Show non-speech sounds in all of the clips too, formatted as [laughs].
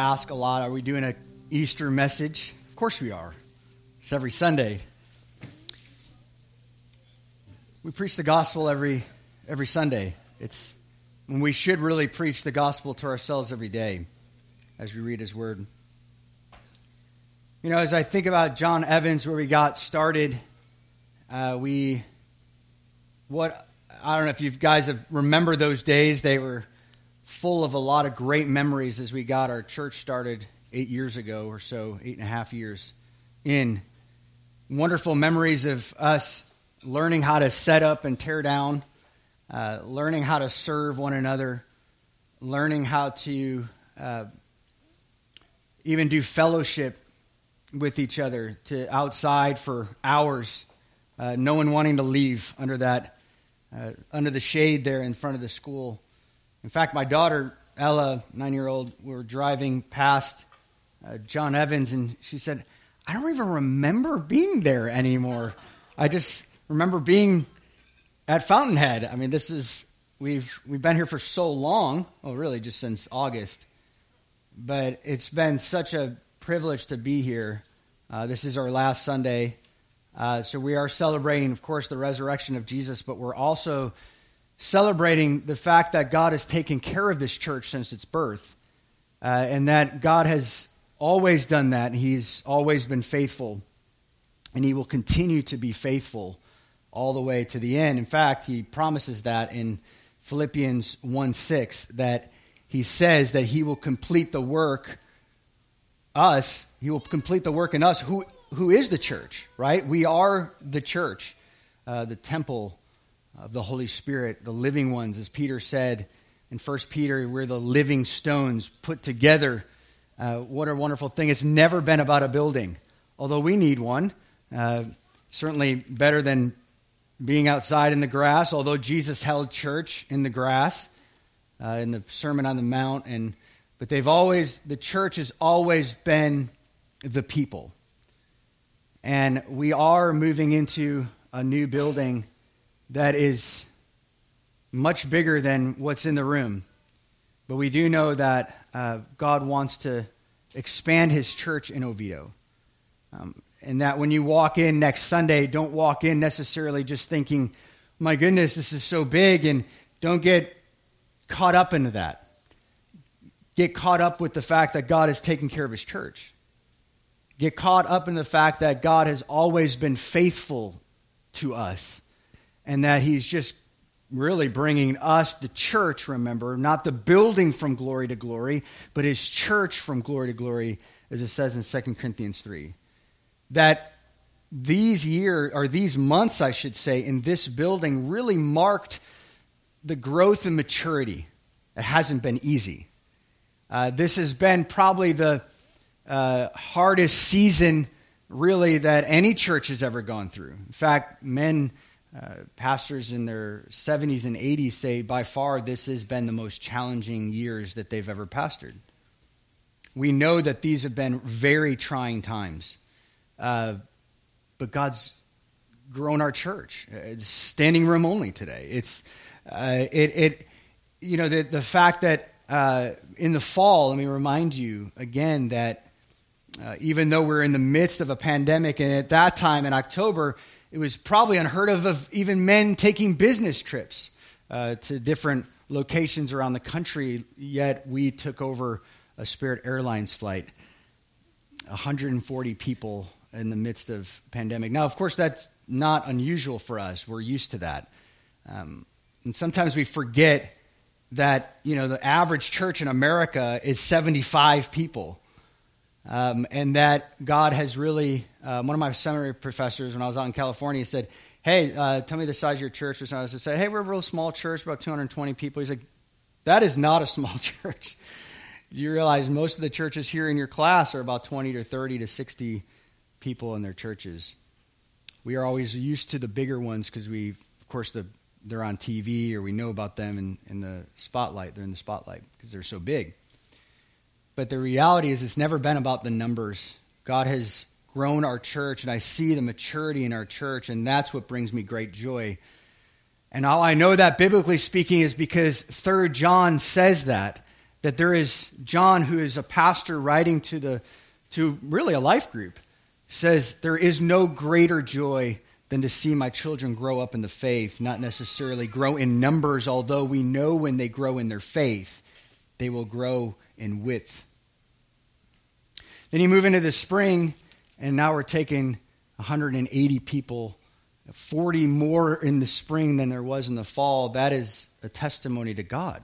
ask a lot, are we doing an Easter message? Of course we are. It's every Sunday. We preach the gospel every every Sunday. It's when we should really preach the gospel to ourselves every day as we read his word. You know, as I think about John Evans, where we got started, uh, we what I don't know if you guys have remember those days. They were full of a lot of great memories as we got our church started eight years ago or so, eight and a half years in. Wonderful memories of us learning how to set up and tear down, uh, learning how to serve one another, learning how to uh, even do fellowship with each other to outside for hours, uh, no one wanting to leave under that uh, under the shade there in front of the school. In fact, my daughter, Ella, nine year old, we were driving past uh, John Evans, and she said, I don't even remember being there anymore. I just remember being at Fountainhead. I mean, this is, we've, we've been here for so long. Oh, really, just since August. But it's been such a privilege to be here. Uh, this is our last Sunday. Uh, so we are celebrating, of course, the resurrection of Jesus, but we're also celebrating the fact that God has taken care of this church since its birth, uh, and that God has always done that. He's always been faithful, and He will continue to be faithful all the way to the end. In fact, He promises that in Philippians 1 6, that He says that He will complete the work, us, He will complete the work in us, who, who is the church, right? We are the church, uh, the temple of the Holy Spirit, the living ones, as Peter said in 1 Peter, we're the living stones put together. Uh, what a wonderful thing. It's never been about a building, although we need one. Uh, certainly better than being outside in the grass, although Jesus held church in the grass uh, in the Sermon on the Mount. And, but they've always, the church has always been the people. And we are moving into a new building that is much bigger than what's in the room. But we do know that uh, God wants to expand his church in Oviedo. Um, and that when you walk in next Sunday, don't walk in necessarily just thinking, my goodness, this is so big, and don't get caught up into that. Get caught up with the fact that God is taking care of his church. Get caught up in the fact that God has always been faithful to us and that he's just really bringing us, the church, remember, not the building from glory to glory, but his church from glory to glory, as it says in 2 Corinthians 3. That these years, or these months, I should say, in this building really marked the growth and maturity. It hasn't been easy. Uh, this has been probably the uh, hardest season, really, that any church has ever gone through. In fact, men uh, pastors in their 70s and 80s say by far this has been the most challenging years that they've ever pastored. We know that these have been very trying times, uh, but God's grown our church. It's standing room only today. It's uh, it, it you know the the fact that uh, in the fall. Let me remind you again that uh, even though we're in the midst of a pandemic, and at that time in October it was probably unheard of of even men taking business trips uh, to different locations around the country, yet we took over a Spirit Airlines flight. 140 people in the midst of pandemic. Now, of course, that's not unusual for us. We're used to that. Um, and sometimes we forget that, you know, the average church in America is 75 people. Um, and that God has really, um, one of my seminary professors when I was out in California said, Hey, uh, tell me the size of your church or something. I said, Hey, we're a real small church, about 220 people. He's like, That is not a small [laughs] church. you realize most of the churches here in your class are about 20 to 30 to 60 people in their churches. We are always used to the bigger ones because we, of course, the, they're on TV or we know about them in, in the spotlight. They're in the spotlight because they're so big. But the reality is, it's never been about the numbers. God has grown our church, and I see the maturity in our church, and that's what brings me great joy. And I know that, biblically speaking, is because Third John says that, that there is John, who is a pastor writing to the to really a life group, says there is no greater joy than to see my children grow up in the faith, not necessarily grow in numbers, although we know when they grow in their faith, they will grow in width. Then you move into the spring, and now we're taking 180 people, 40 more in the spring than there was in the fall. That is a testimony to God.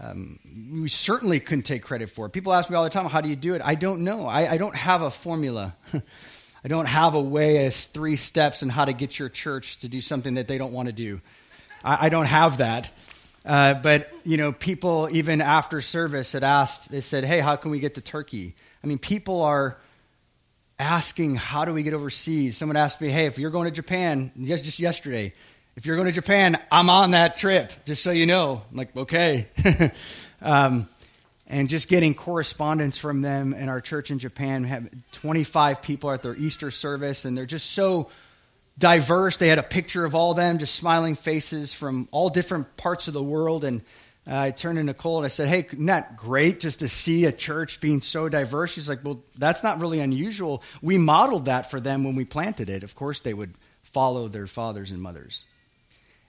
Um, we certainly couldn't take credit for it. People ask me all the time, how do you do it? I don't know. I, I don't have a formula. [laughs] I don't have a way as three steps in how to get your church to do something that they don't want to do. I, I don't have that. Uh, but, you know, people, even after service, had asked, they said, hey, how can we get to Turkey? I mean, people are asking, how do we get overseas? Someone asked me, hey, if you're going to Japan, just yesterday, if you're going to Japan, I'm on that trip, just so you know. I'm like, okay. [laughs] um, and just getting correspondence from them in our church in Japan. We have 25 people at their Easter service, and they're just so diverse. They had a picture of all them, just smiling faces from all different parts of the world. And uh, I turned to Nicole and I said, Hey, isn't that great just to see a church being so diverse? She's like, Well, that's not really unusual. We modeled that for them when we planted it. Of course, they would follow their fathers and mothers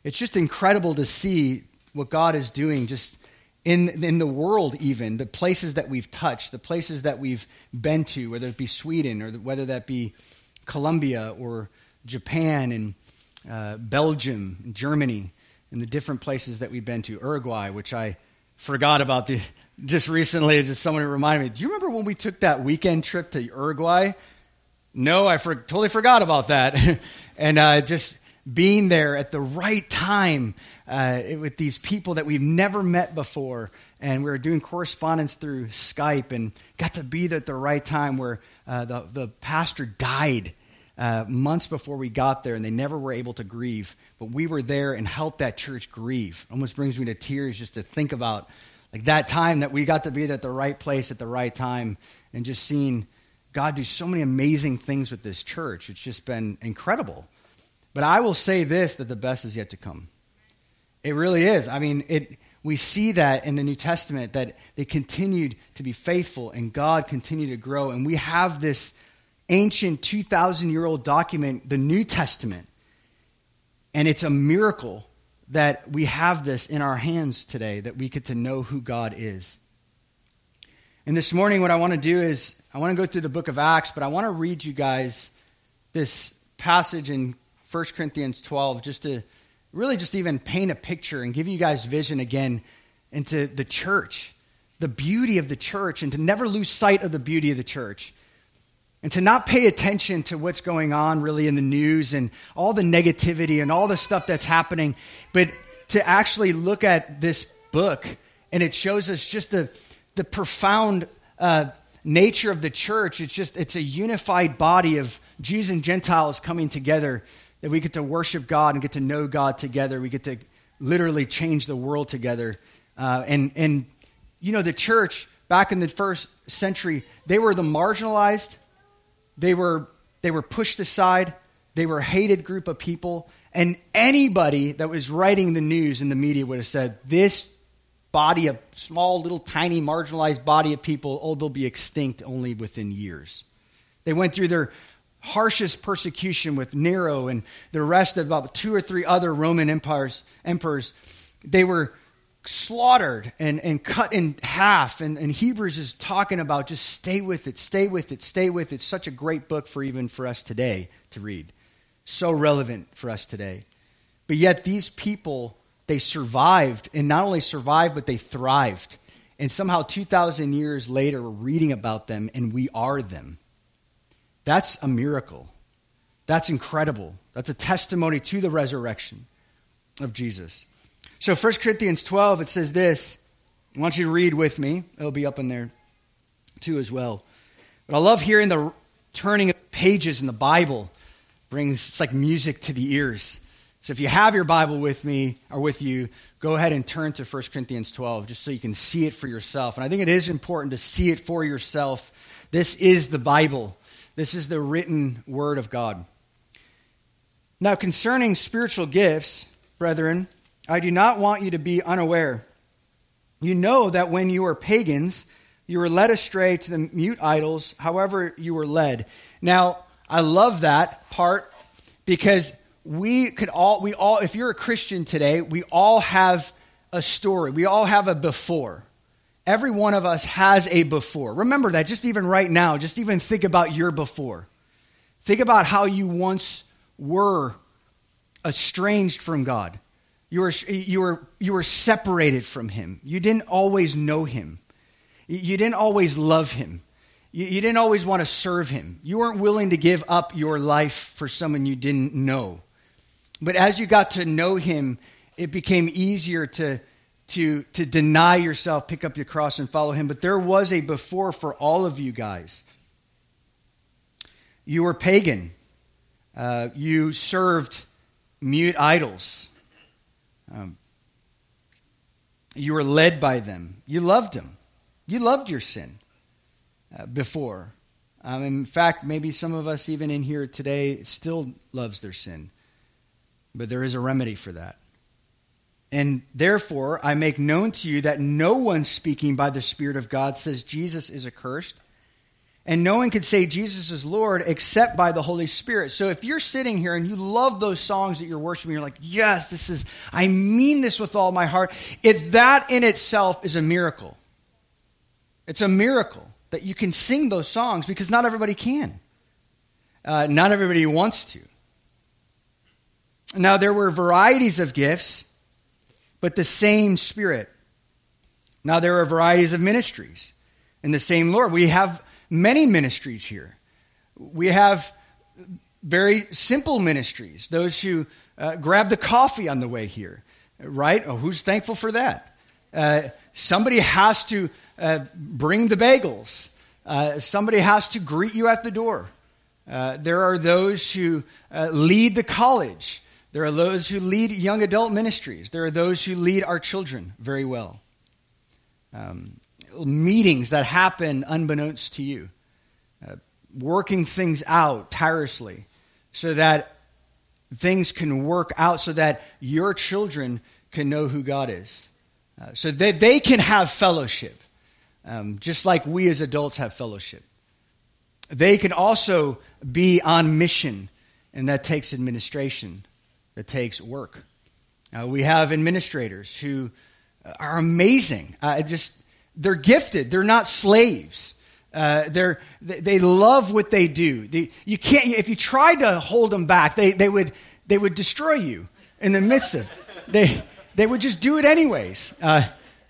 it's just incredible to see what God is doing just in, in the world, even the places that we've touched, the places that we've been to, whether it be Sweden or whether that be Colombia or Japan and uh, Belgium and Germany and the different places that we've been to, Uruguay, which I forgot about the, [laughs] just recently. Just someone reminded me. Do you remember when we took that weekend trip to Uruguay? No, I for, totally forgot about that. [laughs] and uh, just being there at the right time uh, with these people that we've never met before. And we were doing correspondence through Skype and got to be there at the right time where uh, the, the pastor died uh, months before we got there, and they never were able to grieve. But we were there and helped that church grieve. Almost brings me to tears just to think about like that time that we got to be at the right place at the right time, and just seeing God do so many amazing things with this church. It's just been incredible. But I will say this that the best is yet to come. It really is. I mean, it, we see that in the New Testament that they continued to be faithful and God continued to grow. And we have this ancient 2,000 year old document, the New Testament. And it's a miracle that we have this in our hands today, that we get to know who God is. And this morning, what I want to do is I want to go through the book of Acts, but I want to read you guys this passage in 1 Corinthians 12 just to really just even paint a picture and give you guys vision again into the church, the beauty of the church, and to never lose sight of the beauty of the church. And to not pay attention to what's going on really in the news and all the negativity and all the stuff that's happening, but to actually look at this book and it shows us just the, the profound uh, nature of the church. It's just, it's a unified body of Jews and Gentiles coming together that we get to worship God and get to know God together. We get to literally change the world together. Uh, and, and, you know, the church back in the first century, they were the marginalized, they were, they were pushed aside, they were a hated group of people. And anybody that was writing the news in the media would have said, this body of small, little, tiny, marginalized body of people, oh, they'll be extinct only within years. They went through their harshest persecution with Nero and the rest of about two or three other Roman empires, emperors, they were slaughtered and, and cut in half. And, and Hebrews is talking about just stay with it, stay with it, stay with it. It's such a great book for even for us today to read. So relevant for us today. But yet these people, they survived, and not only survived, but they thrived. And somehow 2,000 years later, we're reading about them, and we are them. That's a miracle. That's incredible. That's a testimony to the resurrection of Jesus. So 1 Corinthians 12, it says this. I want you to read with me. It'll be up in there too as well. But I love hearing the turning of pages in the Bible. Brings it's like music to the ears. So if you have your Bible with me or with you, go ahead and turn to 1 Corinthians 12 just so you can see it for yourself. And I think it is important to see it for yourself. This is the Bible. This is the written word of God. Now, concerning spiritual gifts, brethren, I do not want you to be unaware. You know that when you were pagans, you were led astray to the mute idols, however, you were led. Now, I love that part because we could all, we all, if you're a Christian today, we all have a story. We all have a before. Every one of us has a before. Remember that just even right now, just even think about your before. Think about how you once were estranged from God. You were, you, were, you were separated from Him. You didn't always know Him. You didn't always love Him. You, you didn't always want to serve Him. You weren't willing to give up your life for someone you didn't know. But as you got to know Him, it became easier to, to, to deny yourself, pick up your cross, and follow Him. But there was a before for all of you guys. You were pagan. Uh, you served mute idols. Um, you were led by them. You loved them. You loved your sin uh, before. Um, in fact, maybe some of us, even in here today, still loves their sin. But there is a remedy for that. And therefore, I make known to you that no one speaking by the Spirit of God says Jesus is accursed and no one can say Jesus is Lord except by the Holy Spirit. So if you're sitting here and you love those songs that you're worshiping, you're like, yes, this is, I mean this with all my heart. It, that in itself is a miracle. It's a miracle that you can sing those songs because not everybody can. Uh, not everybody wants to. Now, there were varieties of gifts, but the same Spirit. Now, there are varieties of ministries and the same Lord. We have many ministries here. We have very simple ministries, those who uh, grab the coffee on the way here, right? Oh, who's thankful for that? Uh, somebody has to uh, bring the bagels, uh, somebody has to greet you at the door. Uh, there are those who uh, lead the college. There are those who lead young adult ministries. There are those who lead our children very well. Um, meetings that happen unbeknownst to you, uh, working things out tirelessly so that things can work out so that your children can know who God is. Uh, so that they can have fellowship, um, just like we as adults have fellowship. They can also be on mission, and that takes administration, that takes work. Uh, we have administrators who are amazing. Uh, just they're gifted. They're not slaves. Uh, they're, they love what they do. You can't, if you tried to hold them back, they, they, would, they would destroy you in the midst of they, they would just do it anyways. Uh,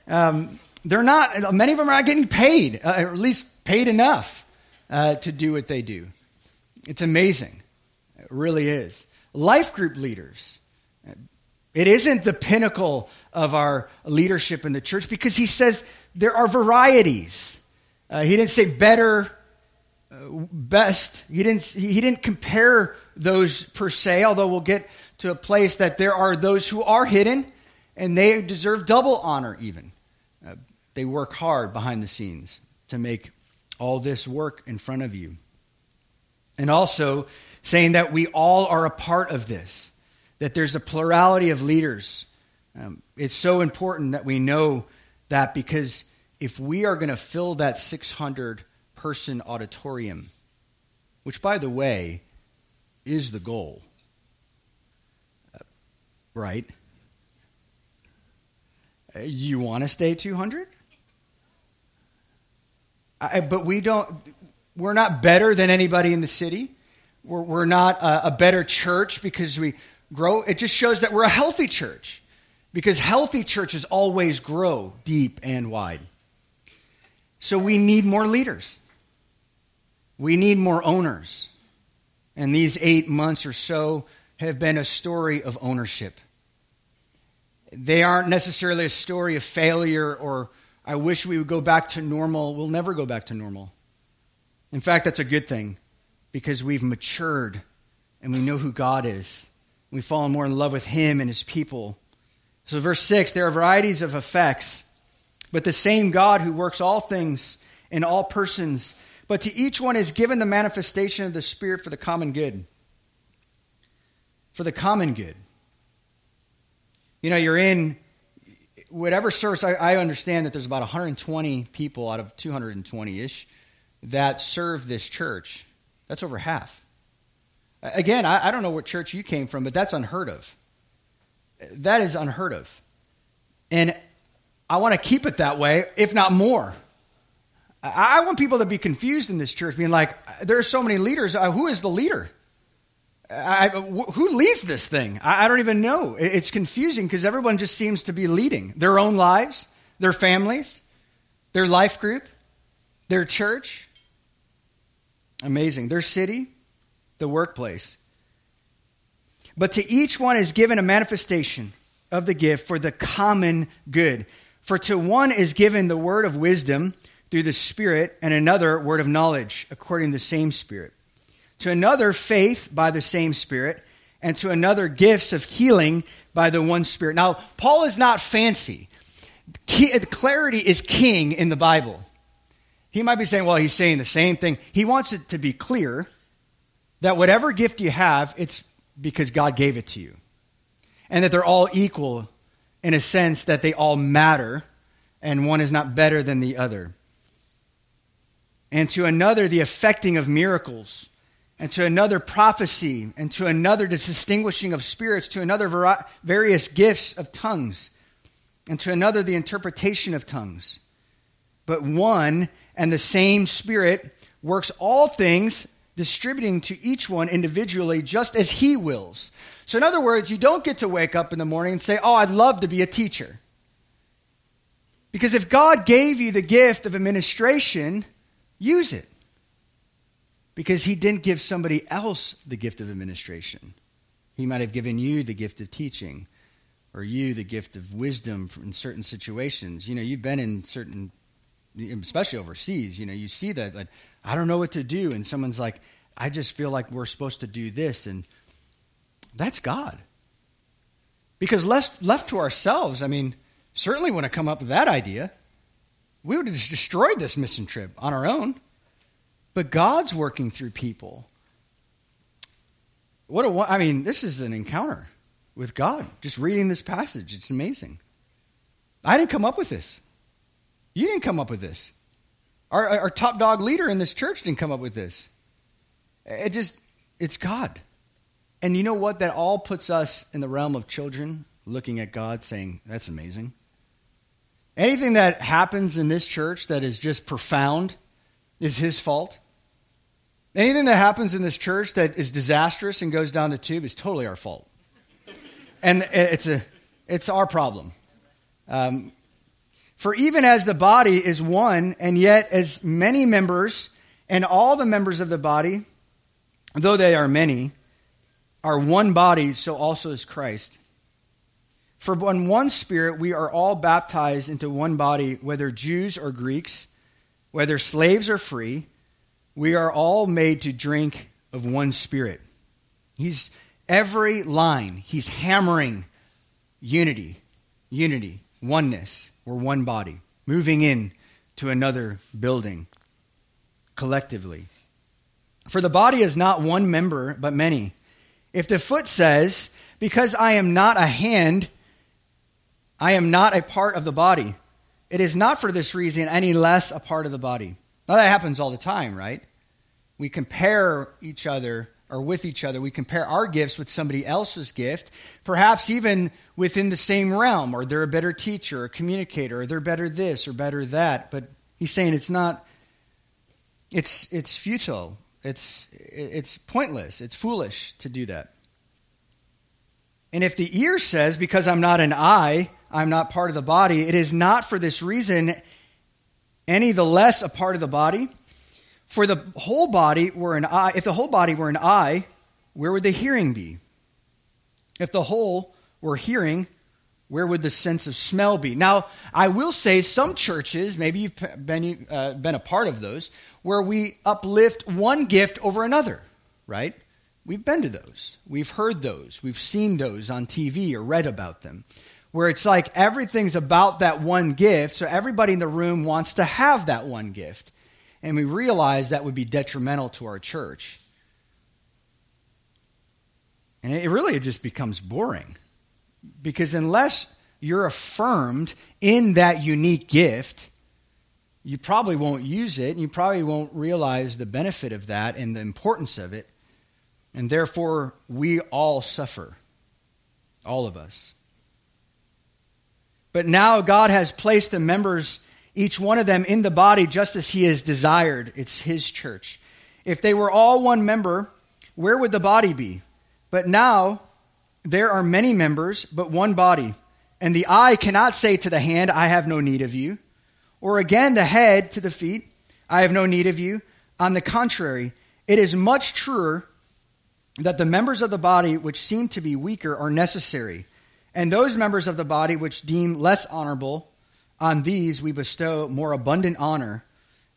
um, they're not, many of them are not getting paid, uh, or at least paid enough uh, to do what they do. It's amazing. It really is. Life group leaders. It isn't the pinnacle of our leadership in the church because he says there are varieties. Uh, he didn't say better, uh, best. He didn't, he didn't compare those per se, although we'll get to a place that there are those who are hidden and they deserve double honor, even. Uh, they work hard behind the scenes to make all this work in front of you. And also saying that we all are a part of this, that there's a plurality of leaders. Um, it's so important that we know that because if we are going to fill that 600 person auditorium, which, by the way, is the goal, uh, right? Uh, you want to stay 200? I, but we don't, we're not better than anybody in the city. We're, we're not a, a better church because we grow. It just shows that we're a healthy church. Because healthy churches always grow deep and wide. So we need more leaders. We need more owners. And these eight months or so have been a story of ownership. They aren't necessarily a story of failure or I wish we would go back to normal. We'll never go back to normal. In fact, that's a good thing because we've matured and we know who God is. We've fallen more in love with Him and His people. So, verse 6 there are varieties of effects, but the same God who works all things in all persons, but to each one is given the manifestation of the Spirit for the common good. For the common good. You know, you're in, whatever service, I, I understand that there's about 120 people out of 220 ish that serve this church. That's over half. Again, I, I don't know what church you came from, but that's unheard of. That is unheard of. And I want to keep it that way, if not more. I, want people to be confused in this church, being like, there are so many leaders. Uh, who is the leader? I, who leads this thing? I don't even know. It's confusing because everyone just seems to be leading their own lives, their families, their life group, their church. Amazing. Their city, the workplace. But to each one is given a manifestation of the gift for the common good. For to one is given the word of wisdom through the Spirit, and another word of knowledge according to the same Spirit to another faith by the same Spirit, and to another gifts of healing by the one Spirit. Now, Paul is not fancy. Clarity is king in the Bible. He might be saying, well, he's saying the same thing. He wants it to be clear that whatever gift you have, it's because God gave it to you. And that they're all equal in a sense that they all matter, and one is not better than the other. And to another, the effecting of miracles and to another prophecy, and to another the distinguishing of spirits, to another various gifts of tongues, and to another the interpretation of tongues. But one and the same Spirit works all things, distributing to each one individually just as He wills. So, in other words, you don't get to wake up in the morning and say, Oh, I'd love to be a teacher. Because if God gave you the gift of administration, use it because he didn't give somebody else the gift of administration. He might have given you the gift of teaching or you the gift of wisdom in certain situations. You know, you've been in certain, especially overseas, you know, you see that, like, I don't know what to do. And someone's like, I just feel like we're supposed to do this. And that's God. Because left, left to ourselves, I mean, certainly when I come up with that idea, we would have just destroyed this mission trip on our own. But God's working through people. What a I mean, this is an encounter with God. Just reading this passage, it's amazing. I didn't come up with this. You didn't come up with this. Our, our top dog leader in this church didn't come up with this. It just, it's God. And you know what? That all puts us in the realm of children looking at God saying, that's amazing. Anything that happens in this church that is just profound is His fault. Anything that happens in this church that is disastrous and goes down the tube is totally our fault. And it's, a, it's our problem. Um, for even as the body is one, and yet as many members, and all the members of the body, though they are many, are one body, so also is Christ. For in one spirit we are all baptized into one body, whether Jews or Greeks, whether slaves or free we are all made to drink of one spirit. He's every line, he's hammering unity, unity, oneness. We're one body, moving in to another building collectively. For the body is not one member, but many. If the foot says, Because I am not a hand, I am not a part of the body, it is not for this reason any less a part of the body. Now, that happens all the time, right? We compare each other or with each other. We compare our gifts with somebody else's gift, perhaps even within the same realm, or they're a better teacher, a communicator, or they're better this or better that. But he's saying it's not, it's, it's futile, it's, it's pointless, it's foolish to do that. And if the ear says, Because I'm not an eye, I'm not part of the body, it is not for this reason any the less a part of the body. For the whole body were an eye, if the whole body were an eye, where would the hearing be? If the whole were hearing, where would the sense of smell be? Now, I will say some churches, maybe you've been, uh, been a part of those, where we uplift one gift over another, right? We've been to those. We've heard those. We've seen those on TV or read about them where it's like everything's about that one gift, so everybody in the room wants to have that one gift. And we realize that would be detrimental to our church. And it really just becomes boring. Because unless you're affirmed in that unique gift, you probably won't use it, and you probably won't realize the benefit of that and the importance of it. And therefore, we all suffer. All of us. But now God has placed the members, each one of them, in the body just as He has desired. It's His church. If they were all one member, where would the body be? But now there are many members, but one body. And the eye cannot say to the hand, I have no need of you. Or again, the head to the feet, I have no need of you. On the contrary, it is much truer that the members of the body which seem to be weaker are necessary, and those members of the body which deem less honorable, on these we bestow more abundant honor,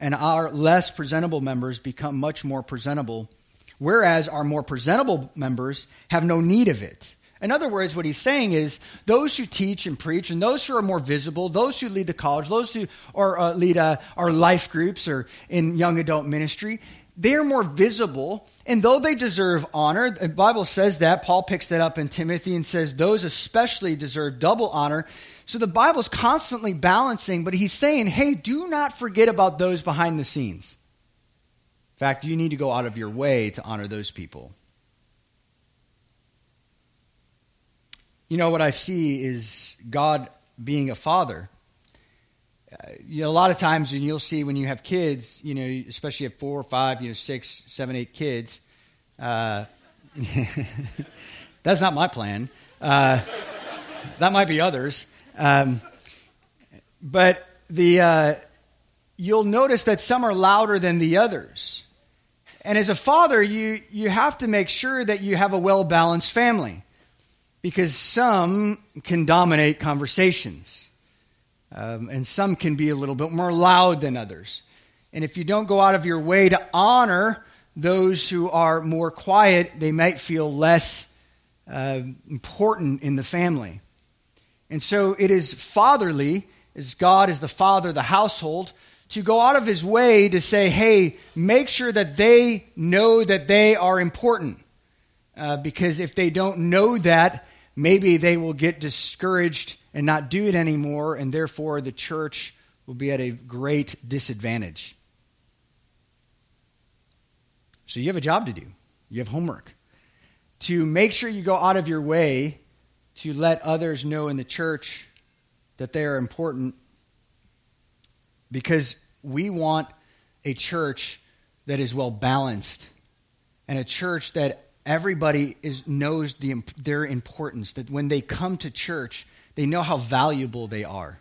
and our less presentable members become much more presentable, whereas our more presentable members have no need of it. In other words, what he's saying is those who teach and preach, and those who are more visible, those who lead the college, those who are, uh, lead uh, our life groups or in young adult ministry, they're more visible, and though they deserve honor, the Bible says that. Paul picks that up in Timothy and says those especially deserve double honor. So the Bible's constantly balancing, but he's saying, hey, do not forget about those behind the scenes. In fact, you need to go out of your way to honor those people. You know, what I see is God being a father you know, a lot of times, and you'll see when you have kids, you know, especially have four or five, you know, six, seven, eight kids. Uh, [laughs] that's not my plan. Uh, that might be others. Um, but the uh, you'll notice that some are louder than the others. And as a father, you you have to make sure that you have a well balanced family, because some can dominate conversations um, and some can be a little bit more loud than others. And if you don't go out of your way to honor those who are more quiet, they might feel less uh, important in the family. And so it is fatherly, as God is the father of the household, to go out of his way to say, hey, make sure that they know that they are important. Uh, because if they don't know that, maybe they will get discouraged and not do it anymore, and therefore the church will be at a great disadvantage. So you have a job to do, you have homework. To make sure you go out of your way to let others know in the church that they are important because we want a church that is well balanced and a church that everybody is, knows the, their importance, that when they come to church, they know how valuable they are.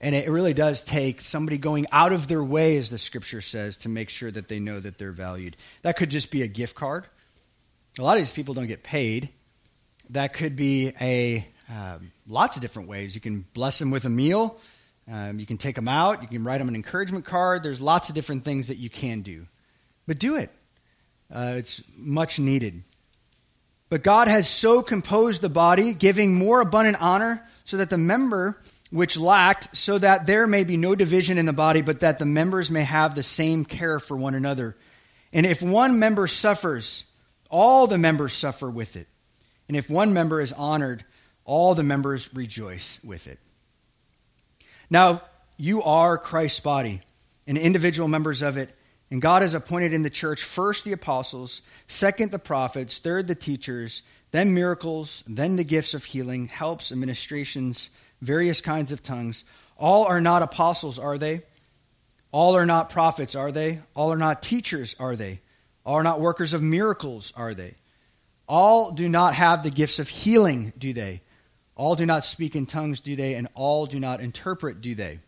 And it really does take somebody going out of their way, as the scripture says, to make sure that they know that they're valued. That could just be a gift card. A lot of these people don't get paid. That could be a um, lots of different ways. You can bless them with a meal. Um, you can take them out. You can write them an encouragement card. There's lots of different things that you can do. But do it. Uh, it's much needed. But God has so composed the body, giving more abundant honor, so that the member which lacked, so that there may be no division in the body, but that the members may have the same care for one another. And if one member suffers, all the members suffer with it. And if one member is honored, all the members rejoice with it. Now, you are Christ's body and individual members of it. And God has appointed in the church first the apostles, second the prophets, third the teachers, then miracles, then the gifts of healing, helps, administrations, various kinds of tongues. All are not apostles, are they? All are not prophets, are they? All are not teachers, are they? All are not workers of miracles, are they? All do not have the gifts of healing, do they? All do not speak in tongues, do they? And all do not interpret, do they?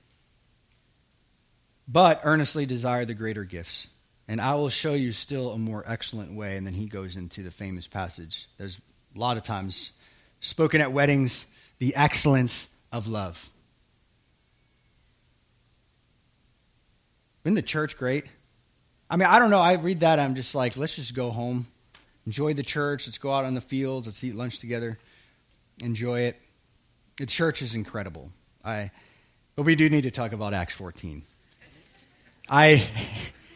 but earnestly desire the greater gifts. And I will show you still a more excellent way. And then he goes into the famous passage. There's a lot of times spoken at weddings the excellence of love. Isn't the church great? I mean, I don't know. I read that, I'm just like, let's just go home, enjoy the church, let's go out on the fields, let's eat lunch together, enjoy it. The church is incredible. I, but we do need to talk about Acts 14. I,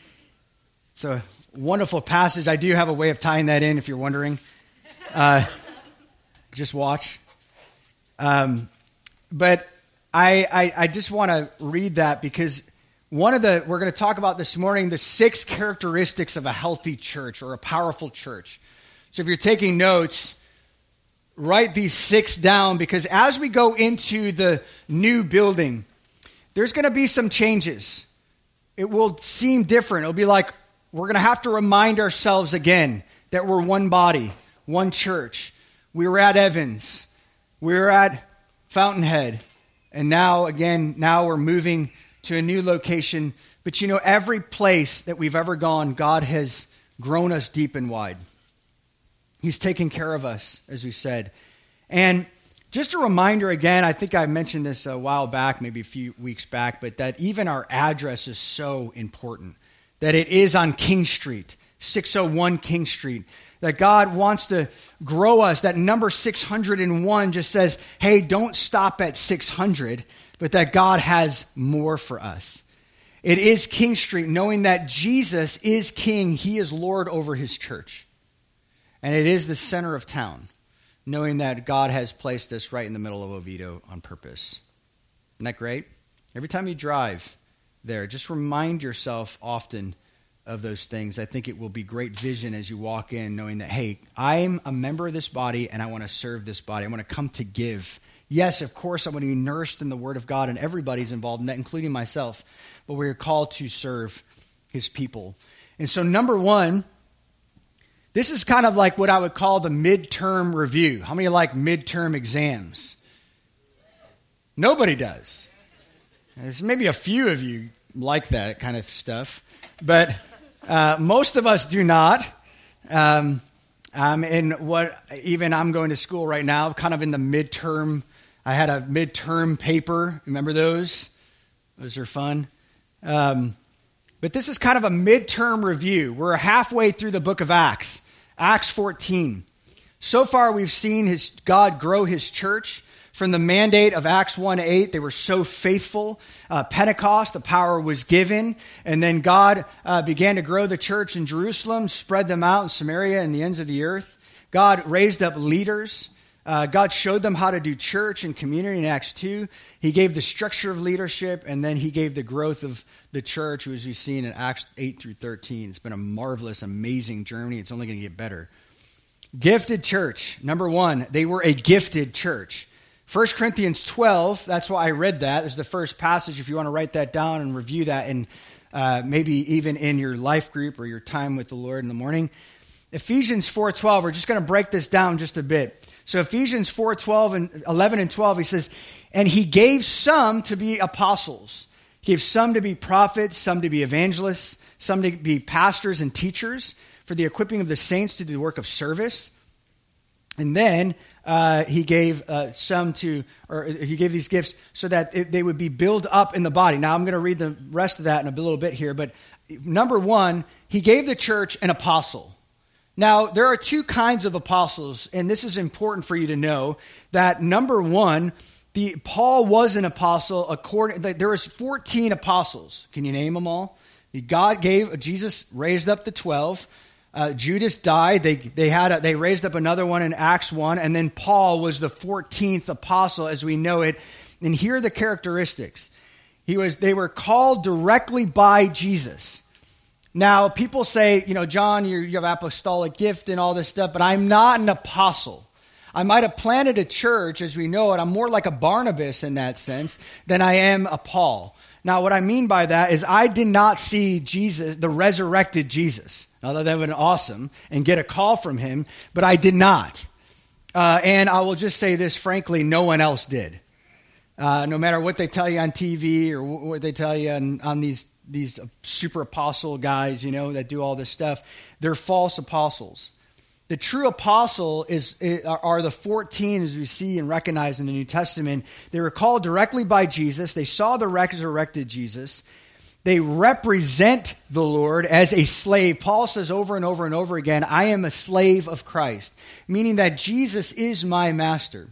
[laughs] it's a wonderful passage. I do have a way of tying that in if you're wondering. Uh, [laughs] just watch. Um, but I, I, I just want to read that because one of the, we're going to talk about this morning the six characteristics of a healthy church or a powerful church. So if you're taking notes, write these six down because as we go into the new building, there's going to be some changes. It will seem different. It'll be like we're going to have to remind ourselves again that we're one body, one church. We were at Evans, we were at Fountainhead, and now, again, now we're moving to a new location. But you know, every place that we've ever gone, God has grown us deep and wide. He's taken care of us, as we said. And just a reminder again, I think I mentioned this a while back, maybe a few weeks back, but that even our address is so important. That it is on King Street, 601 King Street that God wants to grow us. That number 601 just says, hey, don't stop at 600, but that God has more for us. It is King Street, knowing that Jesus is King, He is Lord over His church. And it is the center of town, knowing that God has placed us right in the middle of Oviedo on purpose. Isn't that great? Every time you drive there, just remind yourself often of those things, I think it will be great vision as you walk in, knowing that, hey, I'm a member of this body and I want to serve this body. I want to come to give. Yes, of course, I want to be nourished in the Word of God, and everybody's involved in that, including myself. But we're called to serve His people. And so, number one, this is kind of like what I would call the midterm review. How many like midterm exams? Nobody does. There's maybe a few of you like that kind of stuff. But uh, most of us do not. Um, um, and what even I'm going to school right now, kind of in the midterm. I had a midterm paper. Remember those? Those are fun. Um, but this is kind of a midterm review. We're halfway through the book of Acts, Acts 14. So far, we've seen his, God grow his church. From the mandate of Acts 1 8, they were so faithful. Uh, Pentecost, the power was given. And then God uh, began to grow the church in Jerusalem, spread them out in Samaria and the ends of the earth. God raised up leaders. Uh, God showed them how to do church and community in Acts 2. He gave the structure of leadership, and then he gave the growth of the church, as we've seen in Acts 8 through 13. It's been a marvelous, amazing journey. It's only going to get better. Gifted church. Number one, they were a gifted church. 1 Corinthians 12, that's why I read that, is the first passage if you want to write that down and review that, and uh, maybe even in your life group or your time with the Lord in the morning. Ephesians 4.12, we're just going to break this down just a bit. So Ephesians 4.12 and 11 and 12, he says, And he gave some to be apostles. He gave some to be prophets, some to be evangelists, some to be pastors and teachers for the equipping of the saints to do the work of service. And then uh, he gave uh, some to, or he gave these gifts so that it, they would be built up in the body. Now, I'm going to read the rest of that in a little bit here, but number one, he gave the church an apostle. Now, there are two kinds of apostles, and this is important for you to know that number one, the, Paul was an apostle according there was 14 apostles. Can you name them all? God gave Jesus raised up the 12. Uh, Judas died. They, they, had a, they raised up another one in Acts 1. And then Paul was the 14th apostle as we know it. And here are the characteristics. He was, they were called directly by Jesus. Now, people say, you know, John, you, have apostolic gift and all this stuff, but I'm not an apostle. I might have planted a church as we know it. I'm more like a Barnabas in that sense than I am a Paul. Now, what I mean by that is I did not see Jesus, the resurrected Jesus. Now, that would have been awesome and get a call from him, but I did not. Uh, and I will just say this frankly, no one else did. Uh, no matter what they tell you on TV or what they tell you on, on these, these super apostle guys, you know, that do all this stuff, they're false apostles. The true apostle is, are the 14 as we see and recognize in the New Testament. They were called directly by Jesus. They saw the resurrected Jesus. They represent the Lord as a slave. Paul says over and over and over again, I am a slave of Christ, meaning that Jesus is my master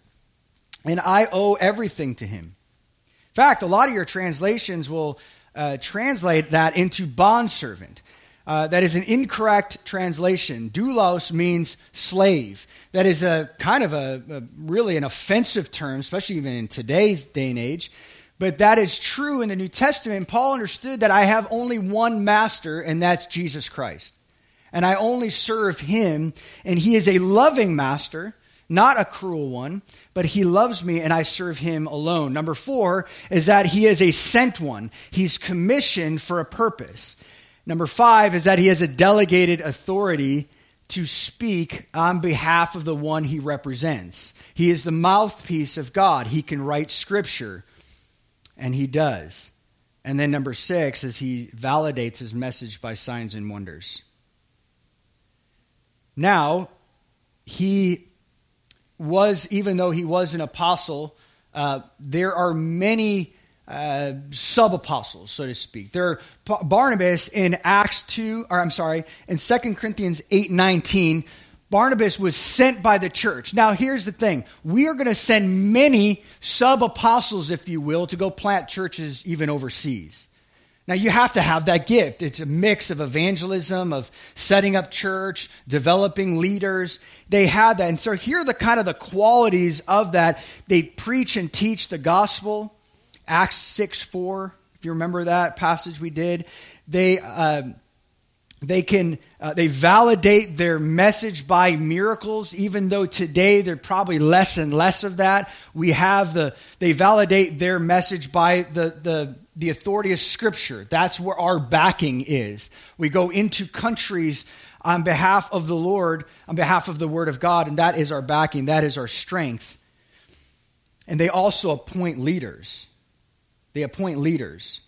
and I owe everything to him. In fact, a lot of your translations will uh, translate that into bondservant. uh, that is an incorrect translation. Doulos means slave. That is a kind of a, a, really an offensive term, especially even in today's day and age. But that is true in the New Testament. Paul understood that I have only one master, and that's Jesus Christ. And I only serve him, and he is a loving master, not a cruel one, but he loves me, and I serve him alone. Number four is that he is a sent one, he's commissioned for a purpose. Number five is that he has a delegated authority to speak on behalf of the one he represents. He is the mouthpiece of God. He can write scripture, and he does. And then number six is he validates his message by signs and wonders. Now, he was, even though he was an apostle, uh, there are many uh, sub apostles, so to speak. There are Barnabas in Acts 2, or I'm sorry, in 2 Corinthians 8 19. Barnabas was sent by the church. Now, here's the thing we are going to send many sub apostles, if you will, to go plant churches even overseas. Now, you have to have that gift. It's a mix of evangelism, of setting up church, developing leaders. They had that. And so, here are the kind of the qualities of that. They preach and teach the gospel. Acts 6 4, if you remember that passage we did. They. Uh, they can uh, they validate their message by miracles even though today they're probably less and less of that we have the they validate their message by the the the authority of scripture. That's where our backing is. We go into countries on behalf of the lord on behalf of the word of god and that is our backing that is our strength. And they also appoint leaders. They appoint leaders.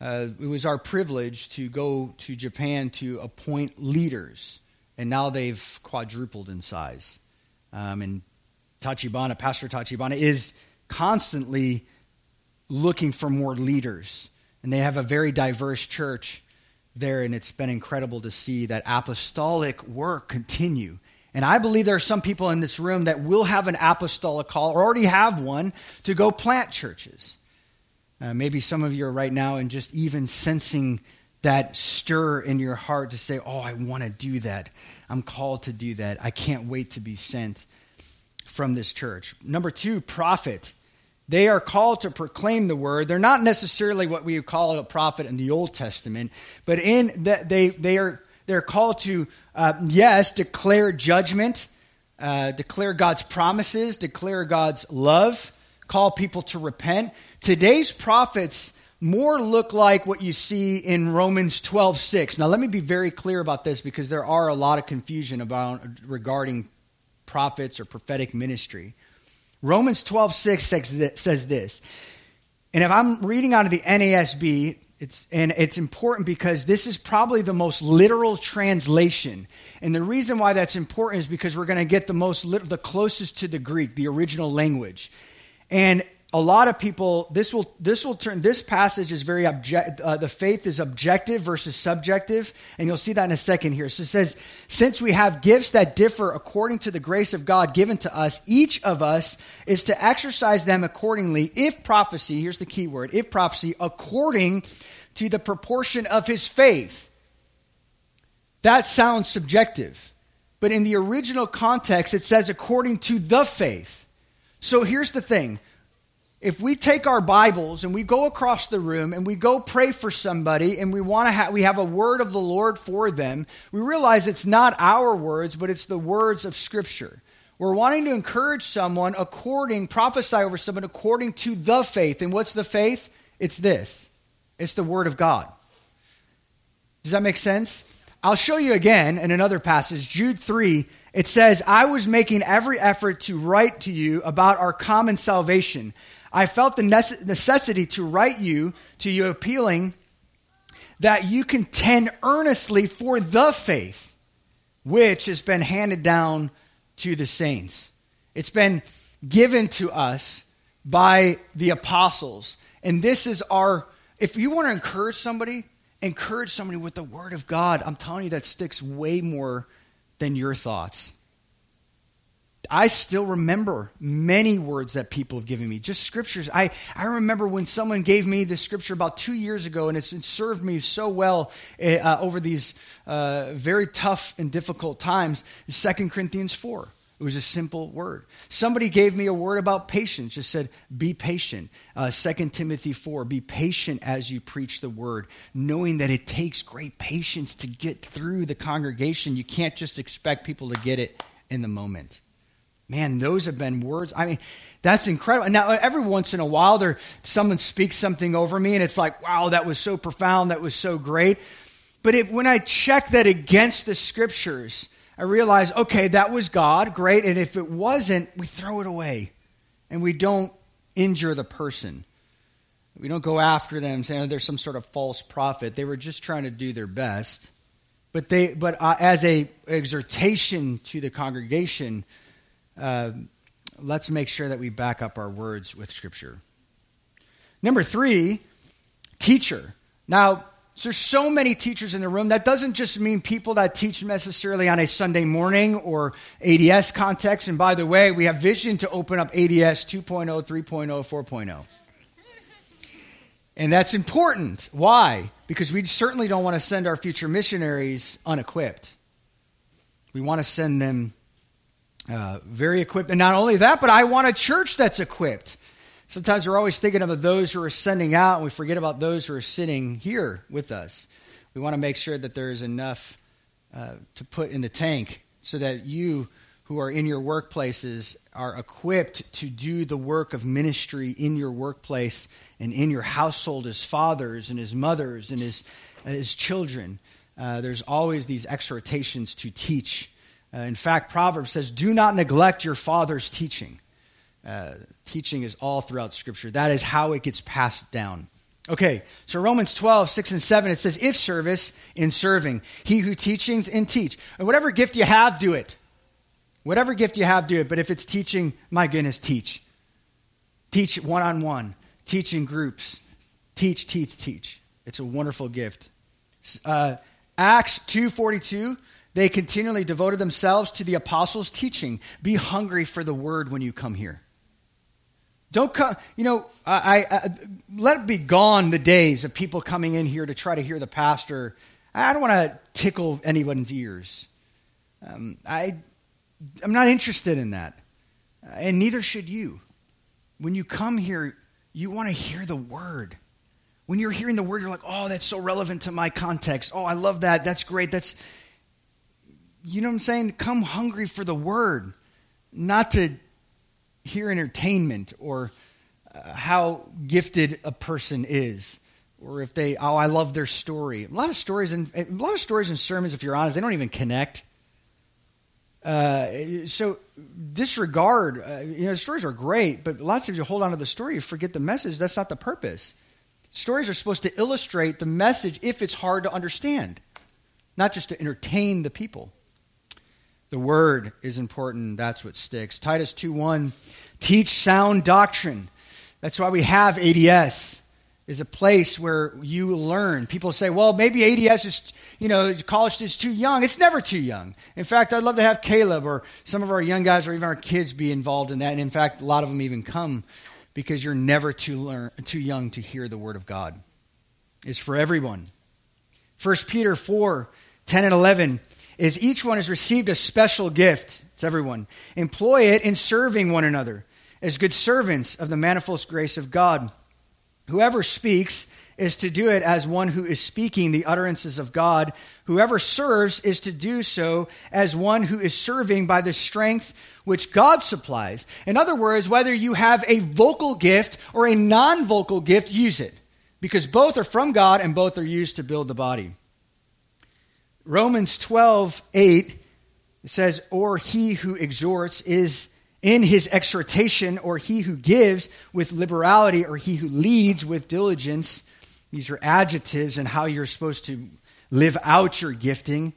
Uh, it was our privilege to go to Japan to appoint leaders, and now they've quadrupled in size. Um, and Tachibana, Pastor Tachibana, is constantly looking for more leaders. And they have a very diverse church there, and it's been incredible to see that apostolic work continue. And I believe there are some people in this room that will have an apostolic call or already have one to go plant churches. Uh, maybe some of you are right now and just even sensing that stir in your heart to say, Oh, I want to do that. I'm called to do that. I can't wait to be sent from this church. Number two, prophet. They are called to proclaim the word. They're not necessarily what we would call a prophet in the Old Testament, but in that they, they are they're called to uh, yes declare judgment, uh, declare God's promises, declare God's love, call people to repent. Today's prophets more look like what you see in Romans 12 6. Now, let me be very clear about this because there are a lot of confusion about regarding prophets or prophetic ministry. Romans 12 6 says this. And if I'm reading out of the NASB, it's, and it's important because this is probably the most literal translation. And the reason why that's important is because we're going to get the most the closest to the Greek, the original language. And a lot of people this will this will turn this passage is very object uh, the faith is objective versus subjective and you'll see that in a second here. So it says since we have gifts that differ according to the grace of god given to us each of us is to exercise them accordingly if prophecy here's the key word if prophecy according to the proportion of his faith. That sounds subjective but in the original context it says according to the faith. So here's the thing if we take our Bibles and we go across the room and we go pray for somebody and we want to have we have a word of the Lord for them, we realize it's not our words, but it's the words of Scripture. We're wanting to encourage someone according, prophesy over someone according to the faith. And what's the faith? It's this. It's the Word of God. Does that make sense? I'll show you again in another passage, Jude 3. It says, I was making every effort to write to you about our common salvation I felt the necessity to write you, to you appealing that you contend earnestly for the faith which has been handed down to the saints. It's been given to us by the apostles. And this is our, if you want to encourage somebody, encourage somebody with the word of God. I'm telling you, that sticks way more than your thoughts. I still remember many words that people have given me, just scriptures. I, I remember when someone gave me this scripture about two years ago, and it's, served me so well eh, uh, over these uh, very tough and difficult times. 2 Corinthians 4. It was a simple word. Somebody gave me a word about patience, just said, be patient. Uh, 2 Timothy 4, be patient as you preach the word, knowing that it takes great patience to get through the congregation. You can't just expect people to get it in the moment. Man, those have been words. I mean, that's incredible. Now, every once in a while, there someone speaks something over me, and it's like, wow, that was so profound, that was so great. But it, when I check that against the scriptures, I realize, okay, that was God, great. And if it wasn't, we throw it away and we don't injure the person. We don't go after them saying oh, there's some sort of false prophet. They were just trying to do their best. But, they, but uh, as a exhortation to the congregation, uh, let's make sure that we back up our words with Scripture. Number three, teacher. Now, there's so many teachers in the room. That doesn't just mean people that teach necessarily on a Sunday morning or ADS context. And by the way, we have vision to open up ADS 2.0, 3.0, 4.0. And that's important. Why? Because we certainly don't want to send our future missionaries unequipped. We want to send them uh, very equipped. And not only that, but I want a church that's equipped. Sometimes we're always thinking of those who are sending out, and we forget about those who are sitting here with us. We want to make sure that there is enough uh, to put in the tank so that you who are in your workplaces are equipped to do the work of ministry in your workplace and in your household as fathers and as mothers and as, as children. Uh, there's always these exhortations to teach. Uh, in fact, Proverbs says, Do not neglect your father's teaching. Uh, teaching is all throughout Scripture. That is how it gets passed down. Okay, so Romans 12, 6 and 7, it says, If service, in serving. He who teachings, in teach. And whatever gift you have, do it. Whatever gift you have, do it. But if it's teaching, my goodness, teach. Teach one on one, teach in groups. Teach, teach, teach. It's a wonderful gift. Uh, Acts 2.42, they continually devoted themselves to the apostles' teaching. Be hungry for the word when you come here. Don't come, you know, I, I, let it be gone the days of people coming in here to try to hear the pastor. I don't want to tickle anyone's ears. Um, I, I'm not interested in that. And neither should you. When you come here, you want to hear the word. When you're hearing the word, you're like, oh, that's so relevant to my context. Oh, I love that. That's great. That's, you know what I'm saying? Come hungry for the word, not to hear entertainment or uh, how gifted a person is or if they oh i love their story. A lot of stories and a lot of stories and sermons if you're honest they don't even connect. Uh, so disregard uh, you know stories are great but lots of you hold on to the story you forget the message that's not the purpose. Stories are supposed to illustrate the message if it's hard to understand not just to entertain the people the word is important. That's what sticks. Titus 2.1, teach sound doctrine. That's why we have ADS, is a place where you learn. People say, well, maybe ADS is, you know, college is too young. It's never too young. In fact, I'd love to have Caleb or some of our young guys or even our kids be involved in that. And in fact, a lot of them even come because you're never too, learn, too young to hear the word of God. It's for everyone. 1 Peter 4, 10 and 11 is each one has received a special gift. It's everyone. Employ it in serving one another as good servants of the manifold grace of God. Whoever speaks is to do it as one who is speaking the utterances of God. Whoever serves is to do so as one who is serving by the strength which God supplies. In other words, whether you have a vocal gift or a non vocal gift, use it because both are from God and both are used to build the body. Romans 12, 8, it says, Or he who exhorts is in his exhortation, or he who gives with liberality, or he who leads with diligence. These are adjectives and how you're supposed to live out your gifting.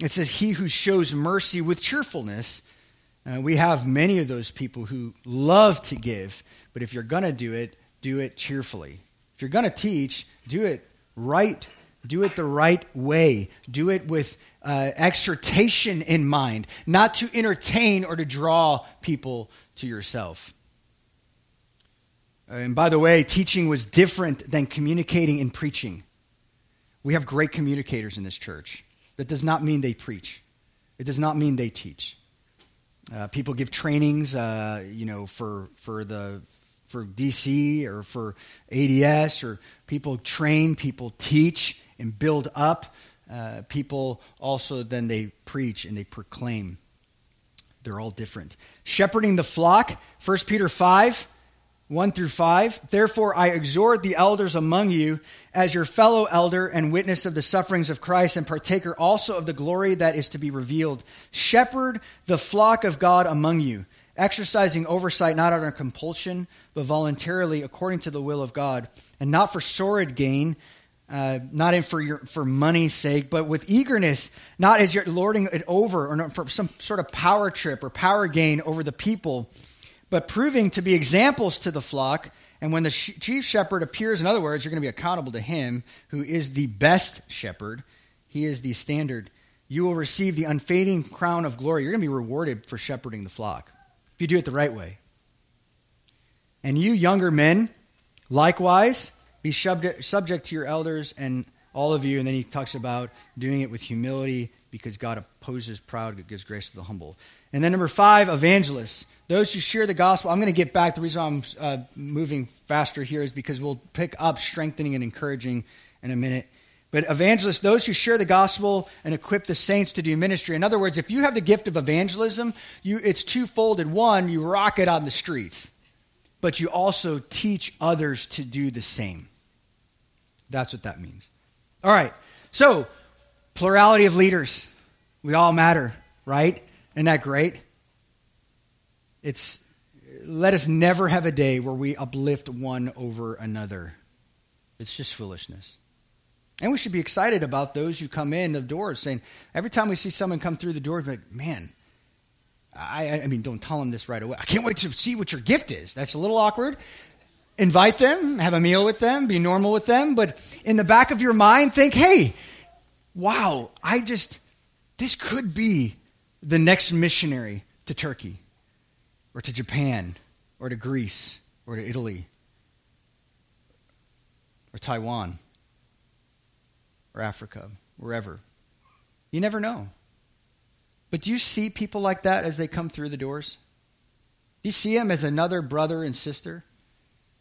It says, He who shows mercy with cheerfulness. Uh, we have many of those people who love to give, but if you're going to do it, do it cheerfully. If you're going to teach, do it right Do it the right way. Do it with uh, exhortation in mind, not to entertain or to draw people to yourself. And by the way, teaching was different than communicating and preaching. We have great communicators in this church. That does not mean they preach. It does not mean they teach. Uh, people give trainings, uh, you know, for for the for DC or for ADS, or people train, people teach and build up. Uh, people also then they preach and they proclaim. They're all different. Shepherding the flock, 1 Peter 5, 1 through 5. Therefore, I exhort the elders among you, as your fellow elder and witness of the sufferings of Christ, and partaker also of the glory that is to be revealed. Shepherd the flock of God among you, exercising oversight not under compulsion, but voluntarily according to the will of God, and not for sordid gain uh, not in for your for money's sake, but with eagerness, not as you're lording it over or for some sort of power trip or power gain over the people, but proving to be examples to the flock. And when the chief shepherd appears, in other words, you're going to be accountable to him, who is the best shepherd. He is the standard. You will receive the unfading crown of glory. You're going to be rewarded for shepherding the flock if you do it the right way. And you younger men, likewise be subject, subject to your elders and all of you. And then he talks about doing it with humility because God opposes proud, but gives grace to the humble. And then number five, evangelists. Those who share the gospel. I'm going to get back. The reason I'm uh, moving faster here is because we'll pick up strengthening and encouraging in a minute. But evangelists, those who share the gospel and equip the saints to do ministry. In other words, if you have the gift of evangelism, you, it's twofolded. One, you rock it on the streets but you also teach others to do the same. That's what that means. All right. So, plurality of leaders. We all matter, right? Isn't that great? It's let us never have a day where we uplift one over another. It's just foolishness. And we should be excited about those who come in the doors saying, every time we see someone come through the door, like, man, I, I mean, don't tell them this right away. I can't wait to see what your gift is. That's a little awkward. Invite them, have a meal with them, be normal with them, but in the back of your mind, think, hey, wow, I just, this could be the next missionary to Turkey or to Japan or to Greece or to Italy or Taiwan or Africa, wherever. You never know. But do you see people like that as they come through the doors? Do you see them as another brother and sister?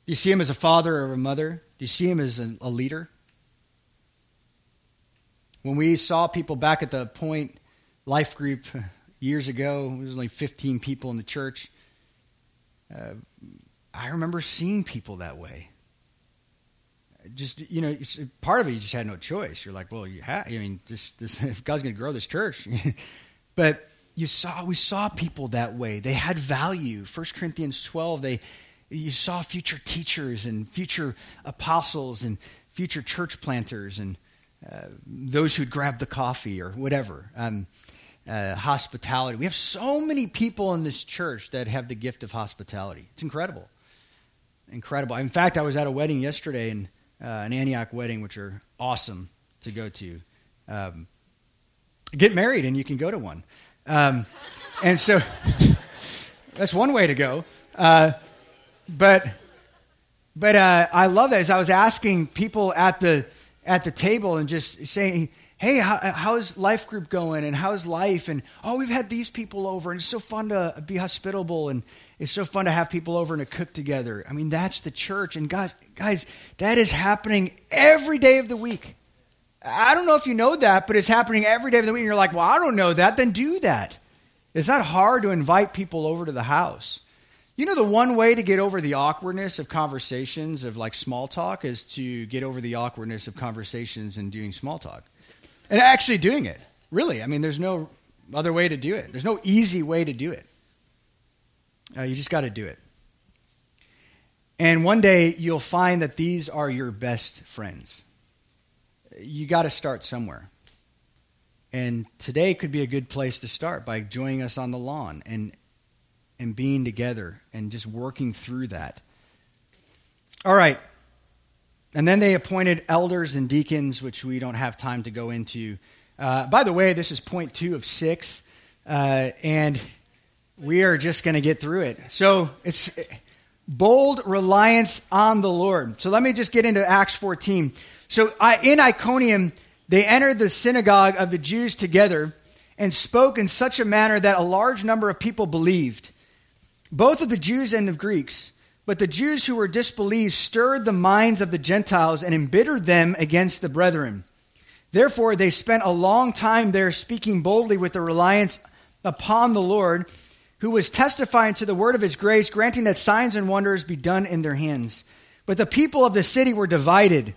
Do you see him as a father or a mother? Do you see him as a, a leader? When we saw people back at the Point Life Group [laughs] years ago, there was only 15 people in the church. Uh, I remember seeing people that way. Just you know, part of it you just had no choice. You're like, well, you have. I mean, just this, [laughs] if God's going to grow this church, [laughs] But you saw we saw people that way. They had value. 1 Corinthians 12, they you saw future teachers and future apostles and future church planters and uh, those who'd grab the coffee or whatever. Um, uh, hospitality. We have so many people in this church that have the gift of hospitality. It's incredible. Incredible. In fact, I was at a wedding yesterday, and uh, an Antioch wedding, which are awesome to go to. Um, get married and you can go to one. Um, and so [laughs] that's one way to go. Uh, but but uh, I love that. As I was asking people at the at the table and just saying, "Hey, how, how's life group going? And how's life? And oh, we've had these people over, and it's so fun to be hospitable, and it's so fun to have people over and to cook together. I mean, that's the church. And God, guys, that is happening every day of the week. I don't know if you know that, but it's happening every day of the week. And you're like, well, I don't know that. Then do that. It's not hard to invite people over to the house. You know, the one way to get over the awkwardness of conversations, of like small talk, is to get over the awkwardness of conversations and doing small talk. And actually doing it. Really. I mean, there's no other way to do it, there's no easy way to do it. Uh, you just got to do it. And one day you'll find that these are your best friends you got to start somewhere. And today could be a good place to start by joining us on the lawn and and being together and just working through that. All right. And then they appointed elders and deacons, which we don't have time to go into. Uh, by the way, this is point two of six, uh, and we are just going to get through it. So it's bold reliance on the Lord. So let me just get into Acts 14. So I, in Iconium, they entered the synagogue of the Jews together and spoke in such a manner that a large number of people believed, both of the Jews and the Greeks. But the Jews who were disbelieved stirred the minds of the Gentiles and embittered them against the brethren. Therefore, they spent a long time there speaking boldly with the reliance upon the Lord, who was testifying to the word of his grace, granting that signs and wonders be done in their hands. But the people of the city were divided,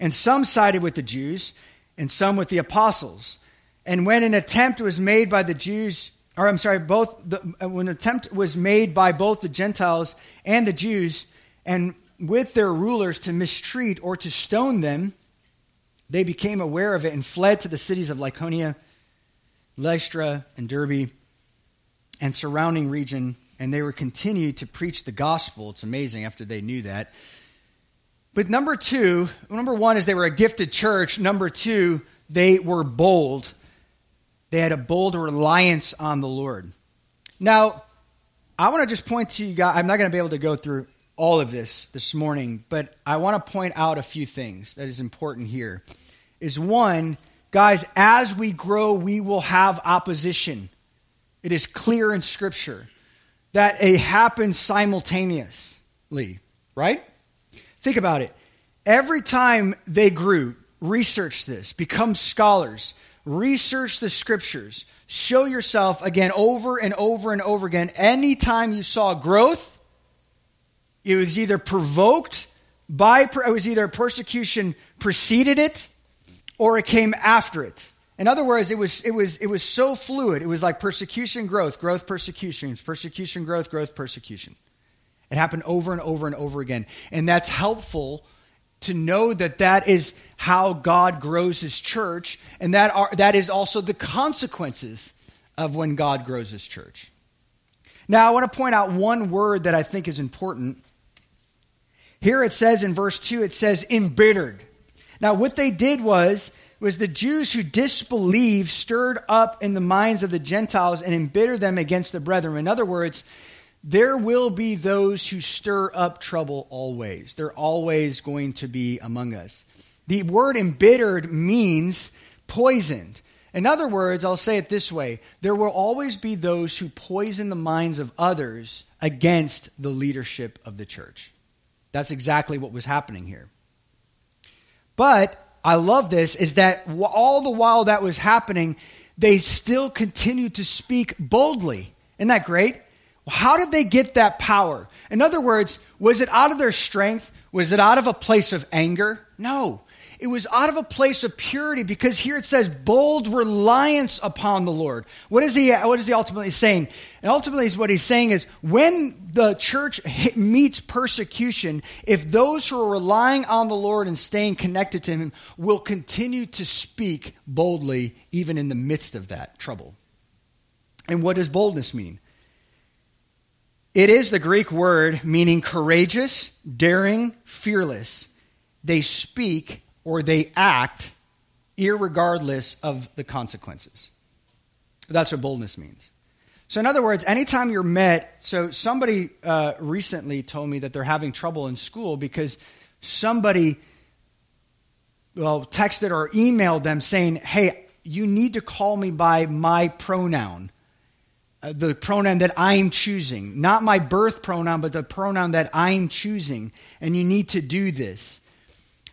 and some sided with the Jews, and some with the apostles. And when an attempt was made by the Jews, or I'm sorry, both the, uh, when an attempt was made by both the Gentiles and the Jews, and with their rulers to mistreat or to stone them, they became aware of it and fled to the cities of Lycaonia, Lystra, and Derbe, and surrounding region, and they were continued to preach the gospel. It's amazing after they knew that. But number two, number one is they were a gifted church. Number two, they were bold they had a bold reliance on the Lord. Now, I want to just point to you guys, I'm not going to be able to go through all of this this morning, but I want to point out a few things that is important here. Is one, guys, as we grow, we will have opposition. It is clear in Scripture that it happens simultaneously, right? Think about it. Every time they grew, research this, become scholars, research the scriptures. Show yourself again over and over and over again. Anytime you saw growth, it was either provoked by, it was either persecution preceded it or it came after it. In other words, it was, it was, it was so fluid. It was like persecution, growth, growth, persecution, persecution, growth, growth, persecution. It happened over and over and over again. And that's helpful to know that that is how God grows his church, and that, are, that is also the consequences of when God grows his church. Now, I want to point out one word that I think is important. Here it says in verse 2, it says embittered. Now, what they did was, was the Jews who disbelieved stirred up in the minds of the Gentiles and embittered them against the brethren. In other words, there will be those who stir up trouble always. They're always going to be among us. The word embittered means poisoned. In other words, I'll say it this way there will always be those who poison the minds of others against the leadership of the church. That's exactly what was happening here. But I love this is that all the while that was happening, they still continued to speak boldly. Isn't that great? How did they get that power? In other words, was it out of their strength? Was it out of a place of anger? No. It was out of a place of purity because here it says bold reliance upon the Lord. What is he, what is he ultimately saying? And ultimately, what he's saying is when the church meets persecution, if those who are relying on the Lord and staying connected to him will continue to speak boldly even in the midst of that trouble. And what does boldness mean? It is the Greek word meaning courageous, daring, fearless. They speak or they act irregardless of the consequences. That's what boldness means. So, in other words, anytime you're met, so somebody uh, recently told me that they're having trouble in school because somebody, well, texted or emailed them saying, hey, you need to call me by my pronoun. Uh, the pronoun that I'm choosing, not my birth pronoun, but the pronoun that I'm choosing, and you need to do this.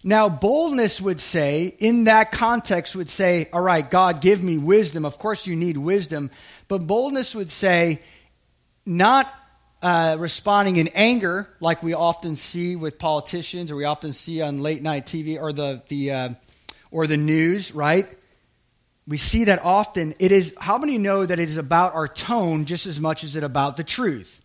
Now, boldness would say, in that context, would say, All right, God, give me wisdom. Of course, you need wisdom. But boldness would say, not uh, responding in anger, like we often see with politicians or we often see on late night TV or the, the, uh, or the news, right? We see that often. It is, how many know that it is about our tone just as much as it about the truth?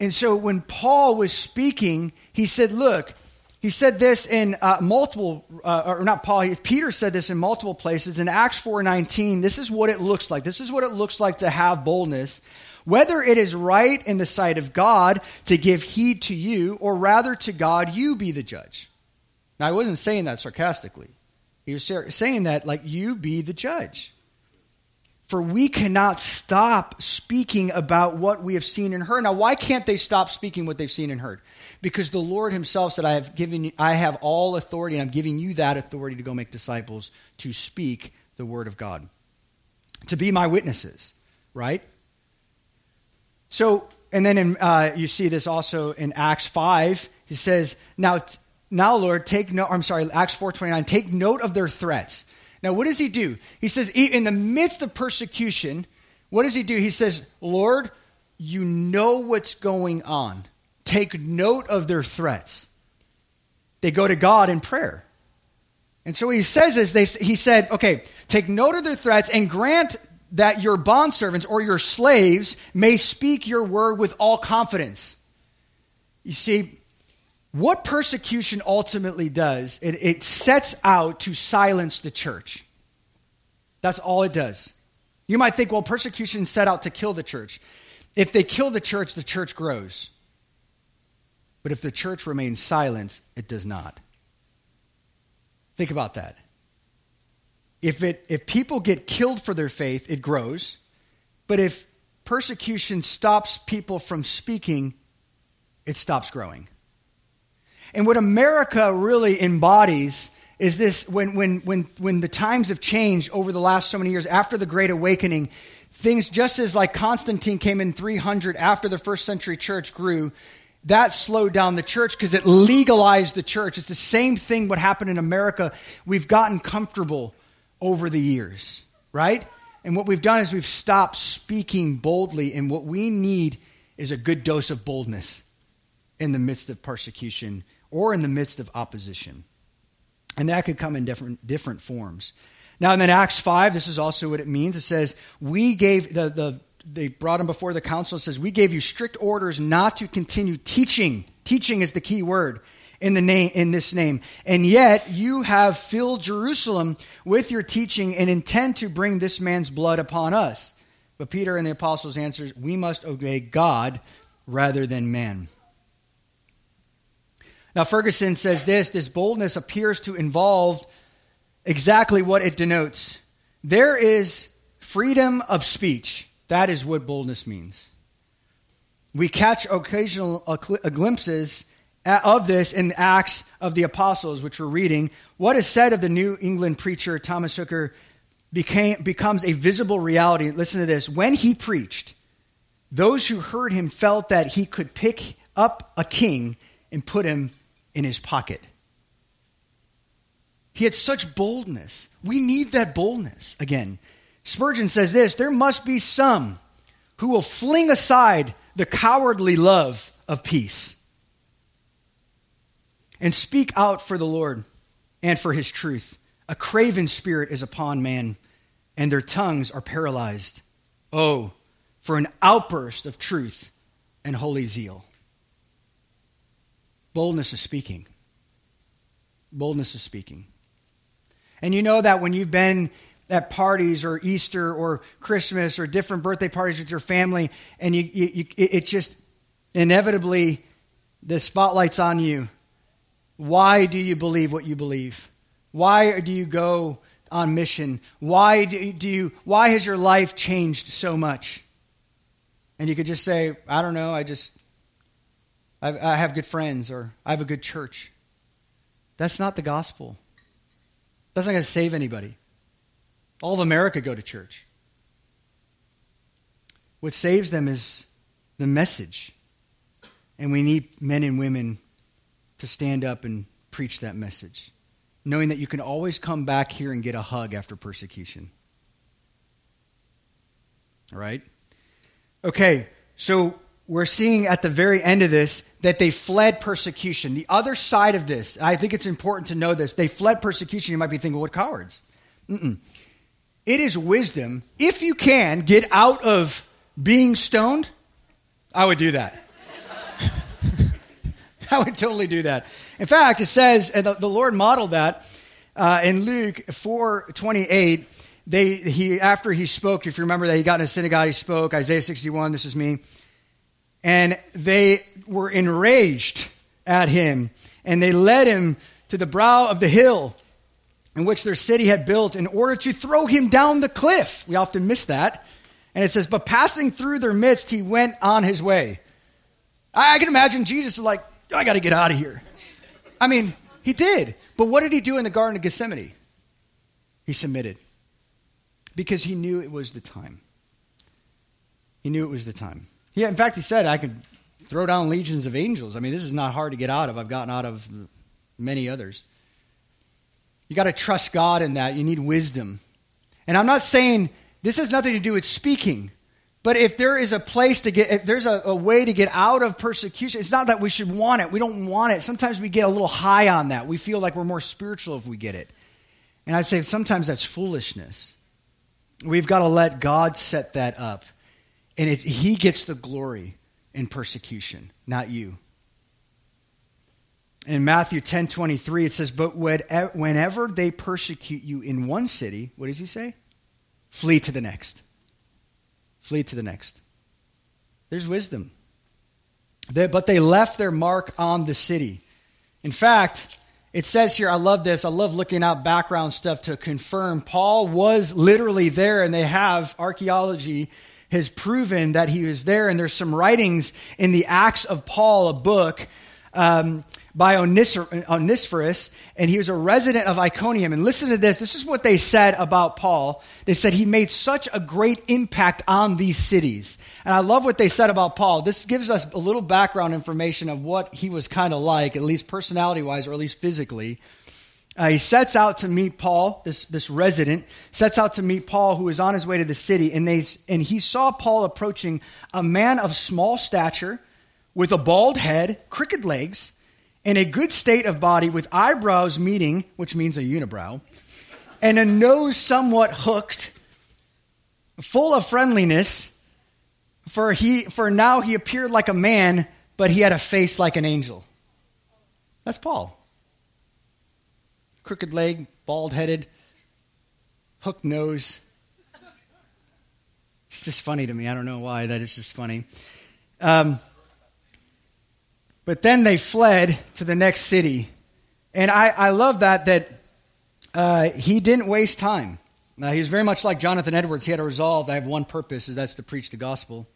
And so when Paul was speaking, he said, Look, he said this in uh, multiple, uh, or not Paul, Peter said this in multiple places. In Acts 4.19, this is what it looks like. This is what it looks like to have boldness. Whether it is right in the sight of God to give heed to you, or rather to God, you be the judge. Now, I wasn't saying that sarcastically. Was saying that, like, you be the judge. For we cannot stop speaking about what we have seen and heard. Now, why can't they stop speaking what they've seen and heard? Because the Lord Himself said, I have given you, I have all authority, and I'm giving you that authority to go make disciples, to speak the word of God. To be my witnesses, right? So, and then in, uh, you see this also in Acts 5. He says, Now, now Lord, take note, I'm sorry, Acts 4.29, take note of their threats now, what does he do? He says, in the midst of persecution, what does he do? He says, Lord, you know what's going on. Take note of their threats. They go to God in prayer. And so what he says is, they, he said, okay, take note of their threats and grant that your bondservants or your slaves may speak your word with all confidence. You see, what persecution ultimately does, it, it sets out to silence the church. That's all it does. You might think, well, persecution set out to kill the church. If they kill the church, the church grows. But if the church remains silent, it does not. Think about that. If, it, if people get killed for their faith, it grows. But if persecution stops people from speaking, it stops growing. And what America really embodies is this when, when, when, when the times have changed over the last so many years, after the Great Awakening, things just as like Constantine came in 300 after the first century church grew, that slowed down the church because it legalized the church. It's the same thing what happened in America. We've gotten comfortable over the years, right? And what we've done is we've stopped speaking boldly, and what we need is a good dose of boldness in the midst of persecution or in the midst of opposition. And that could come in different, different forms. Now, in Acts 5, this is also what it means. It says, We gave, the, the, they brought him before the council. It says, We gave you strict orders not to continue teaching. Teaching is the key word in, the name, in this name. And yet, you have filled Jerusalem with your teaching and intend to bring this man's blood upon us. But Peter and the apostles answers, We must obey God rather than man. Now, Ferguson says this this boldness appears to involve exactly what it denotes. There is freedom of speech. That is what boldness means. We catch occasional uh, glimpses of this in the Acts of the Apostles, which we're reading. What is said of the New England preacher Thomas Hooker became, becomes a visible reality. Listen to this. When he preached, those who heard him felt that he could pick up a king and put him in his pocket. He had such boldness. We need that boldness. Again, Spurgeon says this there must be some who will fling aside the cowardly love of peace and speak out for the Lord and for his truth. A craven spirit is upon man, and their tongues are paralyzed. Oh, for an outburst of truth and holy zeal. Boldness is speaking. Boldness is speaking. And you know that when you've been at parties or Easter or Christmas or different birthday parties with your family, and you, you, you it just inevitably the spotlight's on you. Why do you believe what you believe? Why do you go on mission? Why do you? Why has your life changed so much? And you could just say, I don't know. I just I, have good friends or I have a good church. That's not the gospel. That's not going to save anybody. All of America go to church. What saves them is the message. And we need men and women to stand up and preach that message, knowing that you can always come back here and get a hug after persecution. All right? Okay, so we're seeing at the very end of this that they fled persecution. The other side of this, I think it's important to know this, they fled persecution. You might be thinking, what cowards? Mm-mm. It is wisdom. If you can get out of being stoned, I would do that. [laughs] I would totally do that. In fact, it says, and the, the Lord modeled that uh, in Luke 4 28. They, he, after he spoke, if you remember that he got in a synagogue, he spoke, Isaiah 61, this is me and they were enraged at him and they led him to the brow of the hill in which their city had built in order to throw him down the cliff. We often miss that. And it says, But passing through their midst, he went on his way. I, can imagine Jesus is like, I got to get out of here. I mean, he did. But what did he do in the Garden of Gethsemane? He submitted because he knew it was the time. He knew it was the time. Yeah, in fact, he said, I could throw down legions of angels. I mean, this is not hard to get out of. I've gotten out of many others. You got to trust God in that. You need wisdom. And I'm not saying this has nothing to do with speaking. But if there is a place to get, if there's a, a, way to get out of persecution, it's not that we should want it. We don't want it. Sometimes we get a little high on that. We feel like we're more spiritual if we get it. And I'd say sometimes that's foolishness. We've got to let God set that up. And it, He gets the glory in persecution, not you. In Matthew 10 23, it says, But whenever they persecute you in one city, what does he say? Flee to the next. Flee to the next. There's wisdom. They, but they left their mark on the city. In fact, it says here, I love this. I love looking out background stuff to confirm Paul was literally there, and they have archaeology has proven that he was there. And there's some writings in the Acts of Paul, a book um, by Onesiphorus, and he was a resident of Iconium. And listen to this. This is what they said about Paul. They said he made such a great impact on these cities. And I love what they said about Paul. This gives us a little background information of what he was kind of like, at least personality wise, or at least physically. Uh, he sets out to meet Paul, this, this resident, sets out to meet Paul, who is on his way to the city. And, they, and he saw Paul approaching a man of small stature, with a bald head, crooked legs, in a good state of body with eyebrows meeting, which means a unibrow, and a nose somewhat hooked, full of friendliness. For, he, for now he appeared like a man, but he had a face like an angel. That's Paul. Crooked leg, bald headed, hooked nose. It's just funny to me. I don't know why. That is just funny. Um, but then they fled to the next city. And I, I love that, that uh, he didn't waste time. Uh, he was very much like Jonathan Edwards. He had a resolve. I have one purpose, and that's to preach the gospel.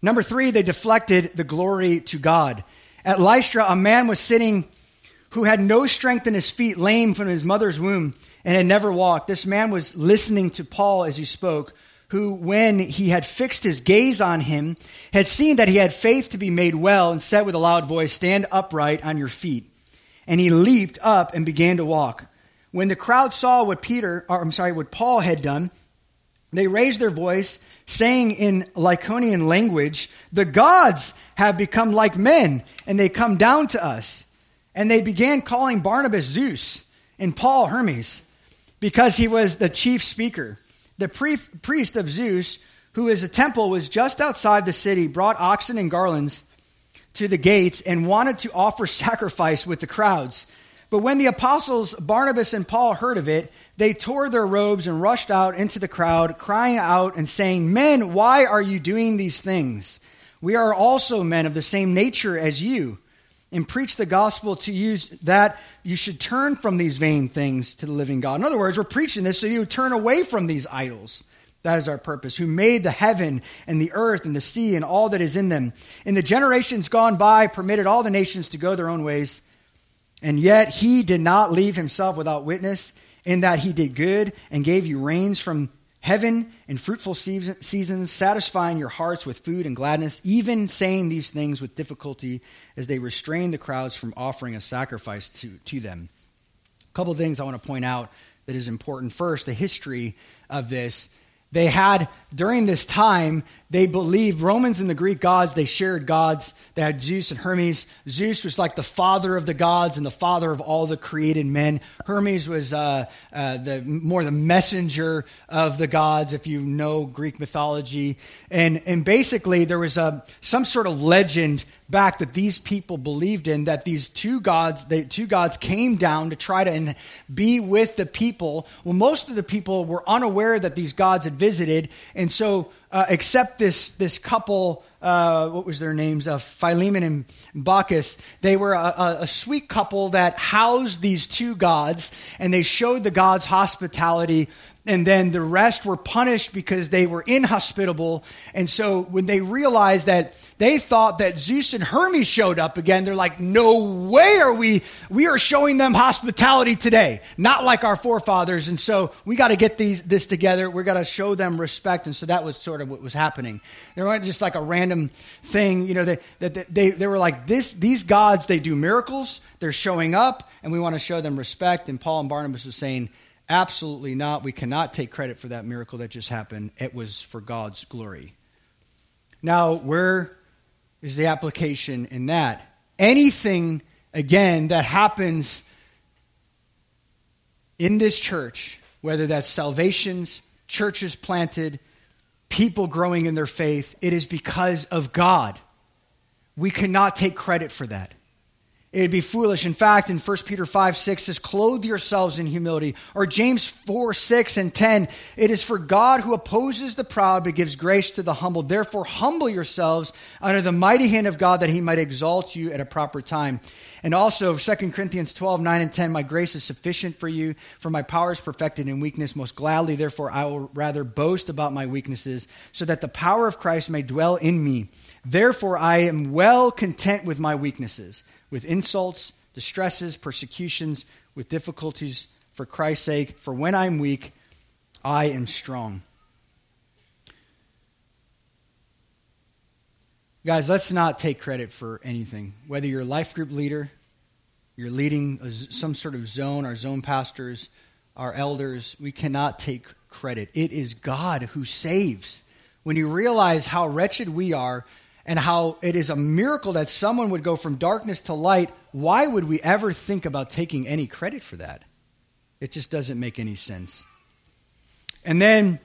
Number three, they deflected the glory to God. At Lystra, a man was sitting who had no strength in his feet, lame from his mother's womb, and had never walked. This man was listening to Paul as he spoke who, when he had fixed his gaze on him, had seen that he had faith to be made well, and said with a loud voice, Stand upright on your feet. And he leaped up and began to walk. When the crowd saw what Peter, or I'm sorry, what Paul had done, they raised their voice, saying in Lycaonian language, The gods have become like men, and they come down to us. And they began calling Barnabas Zeus and Paul Hermes, because he was the chief speaker. The priest of Zeus, who is a temple, was just outside the city, brought oxen and garlands to the gates, and wanted to offer [laughs] sacrifice with the crowds. But when the apostles Barnabas and Paul heard of it, they tore their robes and rushed out into the crowd, crying out and saying, Men, why are you doing these things? We are also men of the same nature as you and preach the gospel to you that you should turn from these vain things to the living God. In other words, we're preaching this so you turn away from these idols. That is our purpose. Who made the heaven and the earth and the sea and all that is in them. In the generations gone by, permitted all the nations to go their own ways. And yet he did not leave himself without witness, in that he did good and gave you rains from heaven and fruitful seasons, satisfying your hearts with food and gladness, even saying these things with difficulty as they restrain the crowds from offering a sacrifice to, to them. A couple of things I want to point out that is important. First, the history of this they had, during this time, they believed Romans and the Greek gods, they shared gods. They had Zeus and Hermes. Zeus was like the father of the gods and the father of all the created men. Hermes was uh, uh, the, more the messenger of the gods, if you know Greek mythology. And, and basically, there was a, some sort of legend back that these people believed in that these two gods the two gods came down to try to be with the people well most of the people were unaware that these gods had visited and so uh, except this this couple uh, what was their names? Uh, Philemon and Baucis They were a, a, a, sweet couple that housed these two gods, and they showed the gods hospitality and then the rest were punished because they were inhospitable. And so when they realized that they thought that Zeus and Hermes showed up again, they're like, no way are we, we are showing them hospitality today, not like our forefathers. And so we got to get these, this together. We're to show them respect. And so that was sort of what was happening. They weren't just like a random thing, you know, they, that they, they were like this, these gods, they do miracles. They're showing up and we want to show them respect. And Paul and Barnabas was saying, Absolutely not. We cannot take credit for that miracle that just happened. It was for God's glory. Now, where is the application in that? Anything, again, that happens in this church, whether that's salvations, churches planted, people growing in their faith, it is because of God. We cannot take credit for that. It'd be foolish. In fact, in 1 Peter 5 6 says, Clothe yourselves in humility. Or James 4 6 and 10, it is for God who opposes the proud but gives grace to the humble. Therefore, humble yourselves under the mighty hand of God that he might exalt you at a proper time. And also, 2 Corinthians 12 9 and 10, My grace is sufficient for you, for my power is perfected in weakness. Most gladly, therefore, I will rather boast about my weaknesses, so that the power of Christ may dwell in me. Therefore, I am well content with my weaknesses with insults, distresses, persecutions, with difficulties for Christ's sake. For when I'm weak, I am strong. Guys, let's not take credit for anything. Whether you're a life group leader, you're leading a, some sort of zone, our zone pastors, our elders, we cannot take credit. It is God who saves. When you realize how wretched we are, and how it is a miracle that someone would go from darkness to light, why would we ever think about taking any credit for that? It just doesn't make any sense. And then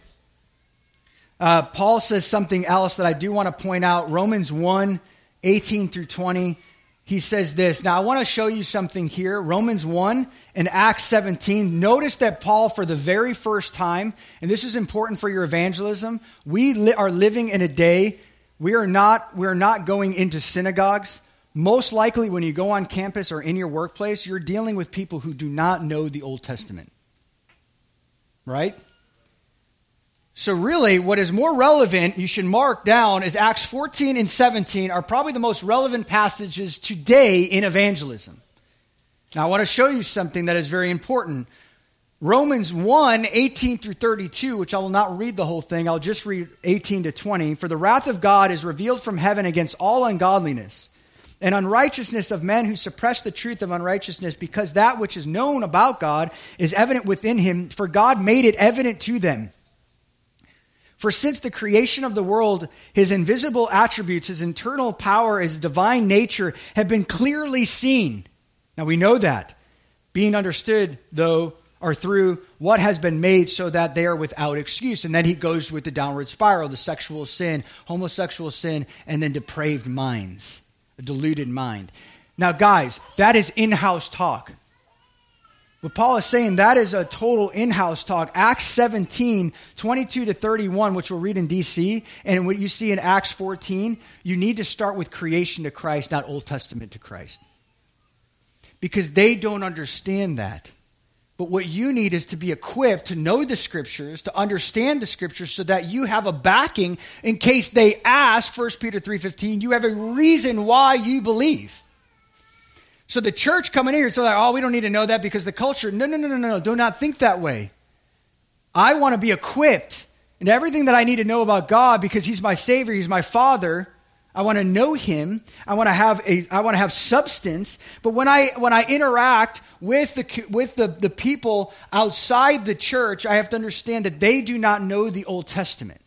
uh, Paul says something else that I do want to point out Romans 1 18 through 20. He says this. Now, I want to show you something here. Romans 1 and Acts 17. Notice that Paul, for the very first time, and this is important for your evangelism, we li- are living in a day we are not, we're not going into synagogues. Most likely, when you go on campus or in your workplace, you're dealing with people who do not know the Old Testament. Right? So, really, what is more relevant, you should mark down, is Acts 14 and 17 are probably the most relevant passages today in evangelism. Now, I want to show you something that is very important. Romans 1, 18 through 32, which I will not read the whole thing, I'll just read 18 to 20. For the wrath of God is revealed from heaven against all ungodliness and unrighteousness of men who suppress the truth of unrighteousness, because that which is known about God is evident within him, for God made it evident to them. For since the creation of the world, his invisible attributes, his internal power, his divine nature have been clearly seen. Now we know that. Being understood, though, or through what has been made so that they are without excuse. And then he goes with the downward spiral, the sexual sin, homosexual sin, and then depraved minds, a deluded mind. Now, guys, that is in house talk. What Paul is saying, that is a total in house talk. Acts 17, 22 to 31, which we'll read in DC, and what you see in Acts 14, you need to start with creation to Christ, not Old Testament to Christ. Because they don't understand that. But what you need is to be equipped to know the scriptures, to understand the scriptures so that you have a backing in case they ask 1 Peter 3:15, you have a reason why you believe. So the church coming in here, so like, oh, we don't need to know that because the culture. No, no, no, no, no. Do not think that way. I want to be equipped in everything that I need to know about God because He's my Savior, He's my Father. I want to know him. I want to have a I want to have substance. But when I when I interact with the with the, the people outside the church, I have to understand that they do not know the Old Testament.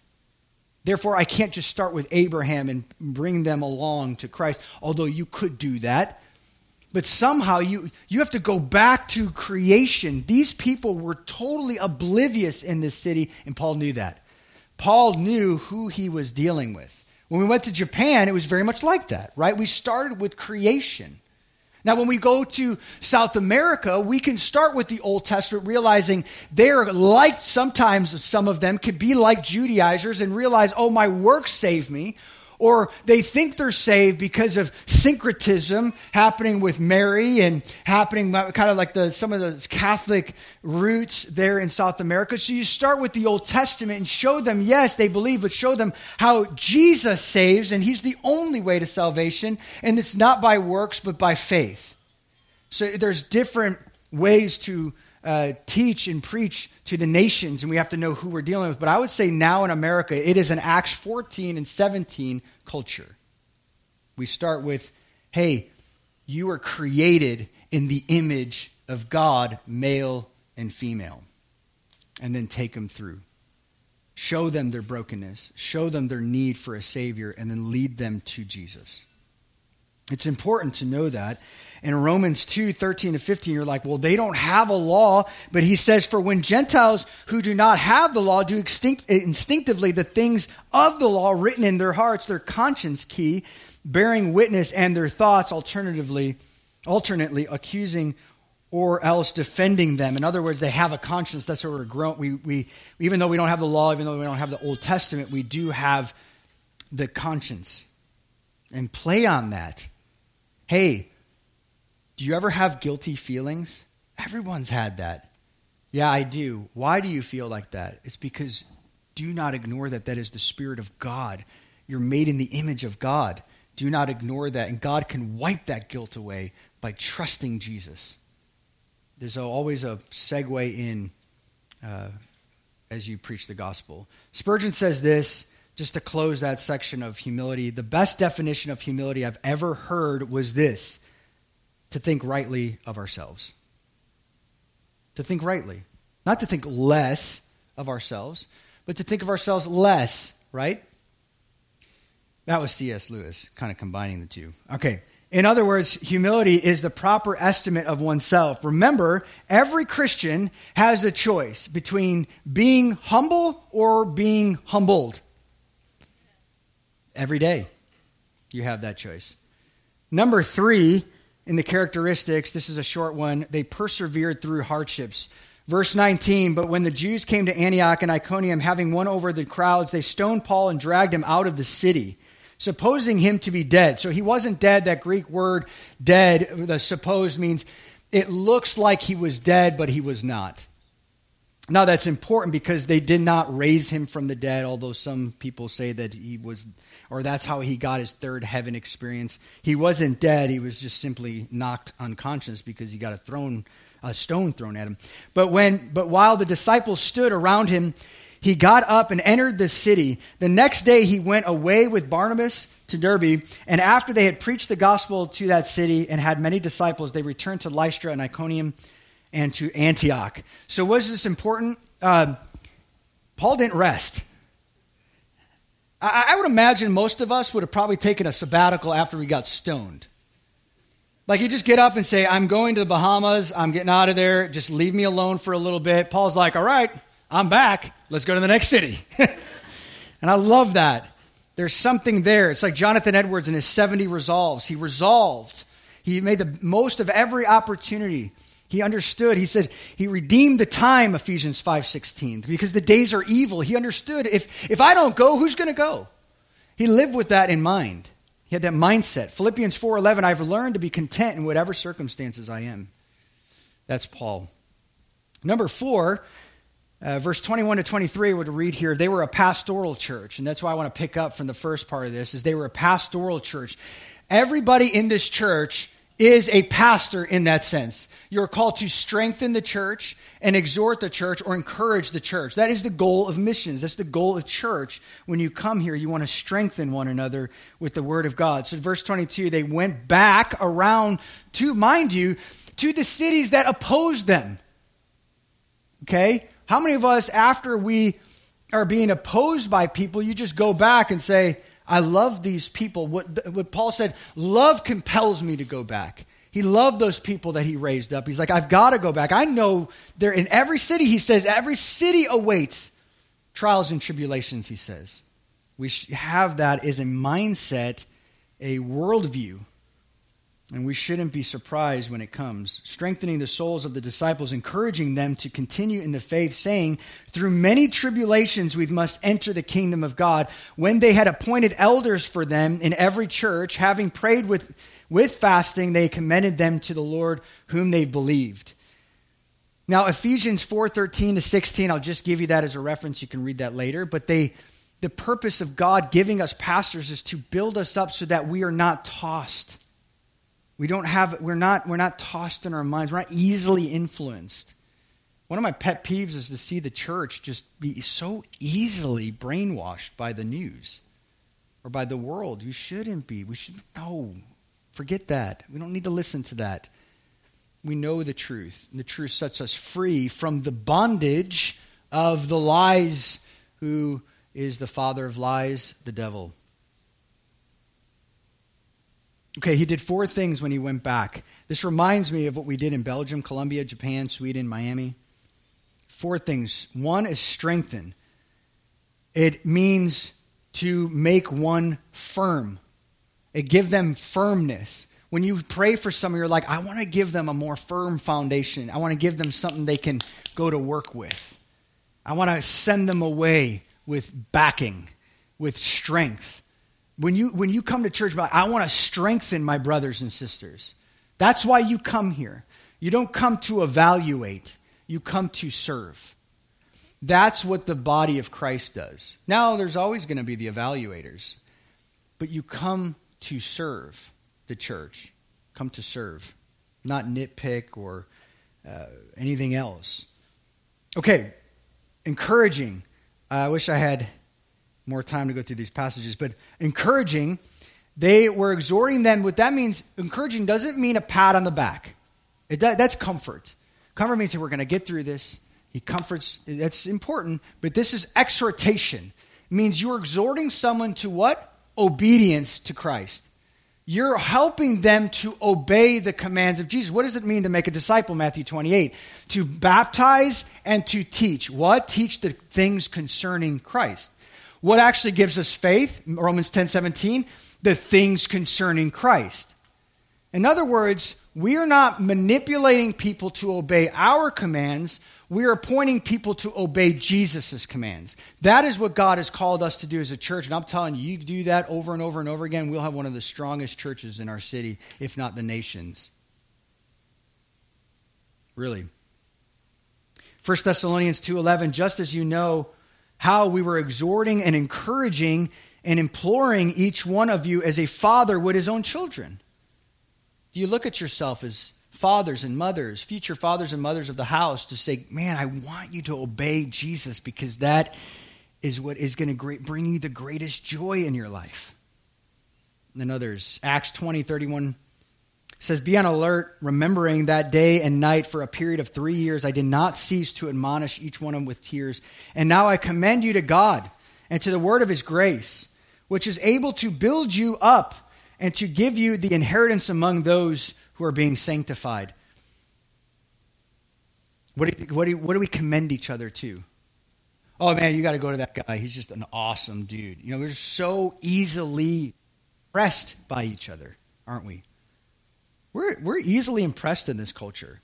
Therefore, I can't just start with Abraham and bring them along to Christ, although you could do that. But somehow you, you have to go back to creation. These people were totally oblivious in this city, and Paul knew that. Paul knew who he was dealing with. When we went to Japan, it was very much like that, right? We started with creation. Now, when we go to South America, we can start with the Old Testament, realizing they're like sometimes some of them could be like Judaizers and realize, oh, my works save me. Or they think they're saved because of syncretism happening with Mary and happening kind of like the, some of the Catholic roots there in South America. So you start with the Old Testament and show them, yes, they believe, but show them how Jesus saves and he's the only way to salvation. And it's not by works, but by faith. So there's different ways to uh, teach and preach to the nations, and we have to know who we're dealing with. But I would say now in America, it is an Acts 14 and 17 culture. We start with, hey, you are created in the image of God, male and female. And then take them through. Show them their brokenness, show them their need for a Savior, and then lead them to Jesus. It's important to know that in Romans 2 13 to 15, you're like, well, they don't have a law. But he says, For when Gentiles who do not have the law do extinct, instinctively the things of the law written in their hearts, their conscience key, bearing witness, and their thoughts alternatively, alternately accusing or else defending them. In other words, they have a conscience. That's what we're grown. We, we, even though we don't have the law, even though we don't have the Old Testament, we do have the conscience. And play on that. Hey, do you ever have guilty feelings? Everyone's had that. Yeah, I do. Why do you feel like that? It's because do not ignore that that is the Spirit of God. You're made in the image of God. Do not ignore that. And God can wipe that guilt away by trusting Jesus. There's always a segue in uh, as you preach the gospel. Spurgeon says this, just to close that section of humility. The best definition of humility I've ever heard was this to think rightly of ourselves. To think rightly. Not to think less of ourselves, but to think of ourselves less, right? That was C.S. Lewis, kind of combining the two. Okay. In other words, humility is the proper estimate of oneself. Remember, every Christian has a choice between being humble or being humbled. Every day, you have that choice. Number three, in the characteristics, this is a short one, they persevered through hardships. Verse 19, but when the Jews came to Antioch and Iconium, having won over the crowds, they stoned Paul and dragged him out of the city, supposing him to be dead. So he wasn't dead. That Greek word dead, the supposed means it looks like he was dead, but he was not. Now that's important because they did not raise him from the dead, although some people say that he was or that's how he got his third heaven experience. He wasn't dead, he was just simply knocked unconscious because he got a thrown a stone thrown at him. But when but while the disciples stood around him, he got up and entered the city. The next day he went away with Barnabas to Derbe, and after they had preached the gospel to that city and had many disciples, they returned to Lystra and Iconium and to Antioch. So was this important? Uh, Paul didn't rest. I, I would imagine most of us would have probably taken a sabbatical after we got stoned. Like you just get up and say, I'm going to the Bahamas, I'm getting out of there, just leave me alone for a little bit. Paul's like, All right, I'm back, let's go to the next city. [laughs] and I love that. There's something there. It's like Jonathan Edwards in his 70 resolves. He resolved, he made the most of every opportunity. He understood. He said he redeemed the time, Ephesians 5:16, because the days are evil. He understood if if I don't go, who's going to go? He lived with that in mind. He had that mindset. Philippians 4:11, I've learned to be content in whatever circumstances I am. That's Paul. Number 4, uh, verse 21 to 23 would read here they were a pastoral church and that's why i want to pick up from the first part of this is they were a pastoral church everybody in this church is a pastor in that sense you're called to strengthen the church and exhort the church or encourage the church. That is the goal of missions. That's the goal of church. When you come here, you want to strengthen one another with the word of God. So, verse 22, they went back around to, mind you, to the cities that opposed them. Okay? How many of us, after we are being opposed by people, you just go back and say, I love these people. What, what Paul said, love compels me to go back. He loved those people that he raised up. He's like, I've got to go back. I know they're in every city, he says, every city awaits trials and tribulations, he says. We have that as a mindset, a worldview. And we shouldn't be surprised when it comes. Strengthening the souls of the disciples, encouraging them to continue in the faith, saying, Through many tribulations we must enter the kingdom of God. When they had appointed elders for them in every church, having prayed with, with fasting, they commended them to the Lord whom they believed. Now, Ephesians 4:13 to 16, I'll just give you that as a reference. You can read that later. But they the purpose of God giving us pastors is to build us up so that we are not tossed we don't have, we're not, we're not tossed in our minds. We're not easily influenced. One of my pet peeves is to see the church just be so easily brainwashed by the news or by the world. You shouldn't be. We should, no, forget that. We don't need to listen to that. We know the truth, and the truth sets us free from the bondage of the lies, who is the father of lies, the devil. Okay, he did four things when he went back. This reminds me of what we did in Belgium, Colombia, Japan, Sweden, Miami. Four things. One is strengthen, it means to make one firm, it give them firmness. When you pray for someone, you're like, I want to give them a more firm foundation. I want to give them something they can go to work with. I want to send them away with backing, with strength. When you, when you come to church, I want to strengthen my brothers and sisters. That's why you come here. You don't come to evaluate, you come to serve. That's what the body of Christ does. Now, there's always going to be the evaluators, but you come to serve the church. Come to serve, not nitpick or uh, anything else. Okay, encouraging. I wish I had more time to go through these passages, but encouraging, they were exhorting them. What that means, encouraging doesn't mean a pat on the back. It, that's comfort. Comfort means that we're going to get through this. He comforts, that's important, but this is exhortation. It means you're exhorting someone to what? Obedience to Christ. You're helping them to obey the commands of Jesus. What does it mean to make a disciple? Matthew 28. To baptize and to teach. What? Teach the things concerning Christ. What actually gives us faith? Romans 10 17, the things concerning Christ. In other words, we are not manipulating people to obey our commands. We are pointing people to obey Jesus' commands. That is what God has called us to do as a church. And I'm telling you, you do that over and over and over again, we'll have one of the strongest churches in our city, if not the nation's. Really. 1 Thessalonians 2:11 just as you know how we were exhorting and encouraging and imploring each one of you as a father would his own children. Do you look at yourself as fathers and mothers, future fathers and mothers of the house, to say, Man, I want you to obey Jesus because that is what is going to bring you the greatest joy in your life? And others, Acts 20, 31 says, Be on alert, remembering that day and night for a period of three years. I did not cease to admonish each one of them with tears. And now I commend you to God and to the word of his grace, which is able to build you up and to give you the inheritance among those who are being sanctified. What do, what do, what do we commend each other to? Oh man, you got to go to that guy. He's just an awesome dude. You know, we're so easily impressed by each other, aren't we? We're, we're easily impressed in this culture.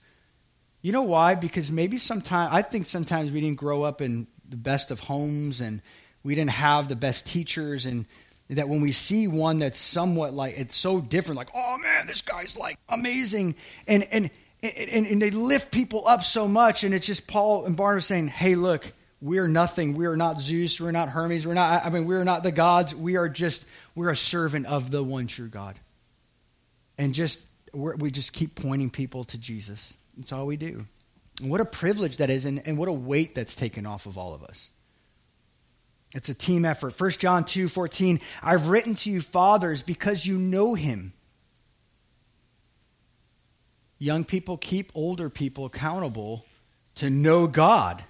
You know why? Because maybe sometimes, I think sometimes we didn't grow up in the best of homes and we didn't have the best teachers and that when we see one that's somewhat like it's so different like oh man this guy's like amazing. And and and, and they lift people up so much and it's just paul and barnabas saying hey look we're nothing. We are not zeus. We're not hermes. We're not i mean we're not the gods. We are just we're a servant of the one true god. And just we just keep pointing people to Jesus. That's all we do. And what a privilege that is, and, and what a weight that's taken off of all of us. It's a team effort. 1 John 2 14, I've written to you, fathers, because you know him. Young people keep older people accountable to know God.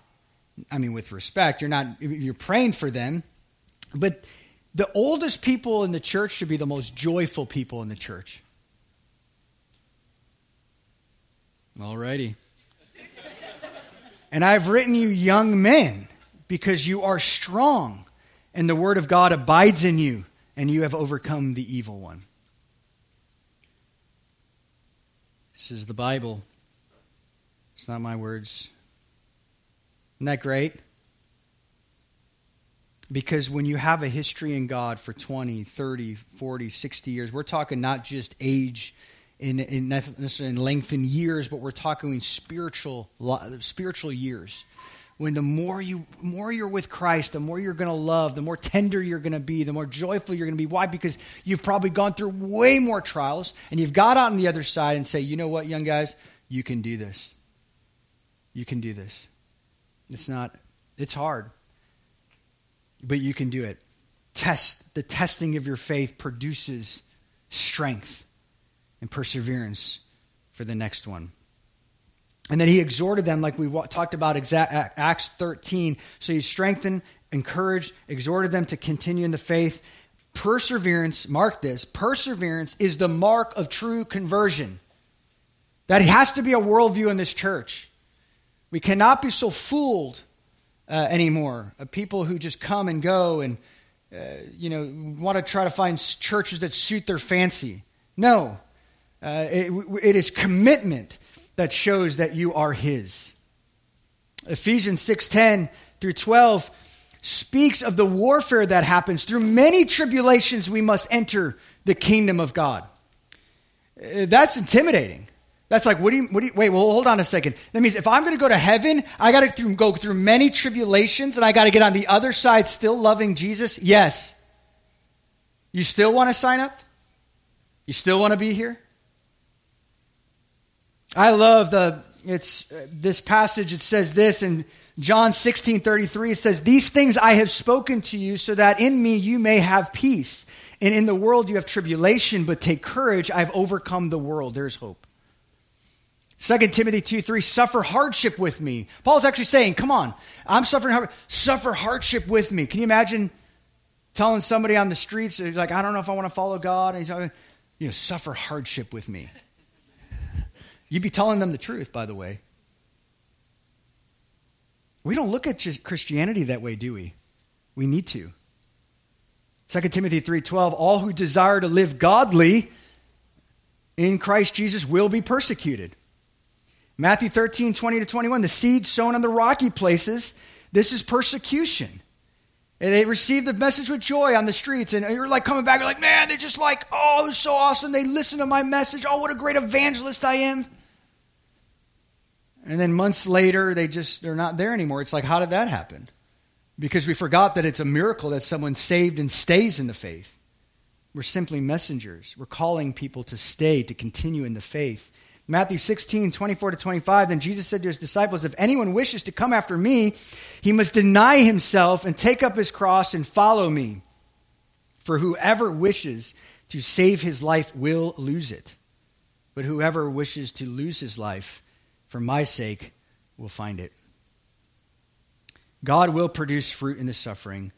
I mean, with respect, you're not, you're praying for them, but the oldest people in the church should be the most joyful people in the church. Alrighty. and I've written you young men because you are strong and the word of God abides in you and you have overcome the evil one. This is the Bible. It's not my words. Isn't that great? Because when you have a history in God for 20, 30, 40, 60 years, we're talking not just age in, in, necessarily in length in years, but we're talking spiritual, spiritual years when the more you more you're with Christ, the more you're going to love, the more tender you're going to be, the more joyful you're going to be. Why? Because you've probably gone through way more trials and you've got out on the other side and say, "You know what, young guys, you can do this. You can do this." It's not it's hard. But you can do it. Test the testing of your faith produces strength and perseverance for the next one. And then he exhorted them, like we talked about Acts 13. So he strengthened, encouraged, exhorted them to continue in the faith. Perseverance, mark this, perseverance is the mark of true conversion. That has to be a worldview in this church. We cannot be so fooled uh, anymore of people who just come and go and, uh, you know, want to try to find churches that suit their fancy. No. Uh, it, it is commitment that shows that you are his. Ephesians 6:10 through 12 speaks of the warfare that happens through many tribulations we must enter the kingdom of God. Uh, that's intimidating. That's like, what do you, what do you, wait, well, hold on a second. That means if I'm going to go to heaven, I got to go through many tribulations and I got to get on the other side still loving Jesus? Yes. You still want to sign up? You still want to be here? I love the it's uh, this passage. It says this in John 16 33. It says, These things I have spoken to you so that in me you may have peace. And in the world you have tribulation, but take courage. I've overcome the world. There's hope. 2 Timothy 2 3, suffer hardship with me. Paul's actually saying, Come on, I'm suffering hard, suffer hardship with me. Can you imagine telling somebody on the streets, like, I don't know if I want to follow God, and he's like, you know, suffer hardship with me. You'd be telling them the truth, by the way. We don't look at Christianity that way, do we? We need to. 2 Timothy 3:12 All who desire to live godly in Christ Jesus will be persecuted. Matthew 13, 20 to 21, the seed sown on the rocky places, this is persecution. And they receive the message with joy on the streets. And you're like coming back, you're like, man, they're just like, oh, it was so awesome. They listen to my message. Oh, what a great evangelist I am. And then months later, they just, they're not there anymore. It's like, how did that happen? Because we forgot that it's a miracle that someone saved and stays in the faith. We're simply messengers. We're calling people to stay, to continue in the faith. Matthew 16, 24 to 25, then Jesus said to his disciples, If anyone wishes to come after me, he must deny himself and take up his cross and follow me. For whoever wishes to save his life will lose it. But whoever wishes to lose his life for my sake, will find it. God will produce fruit in the suffering.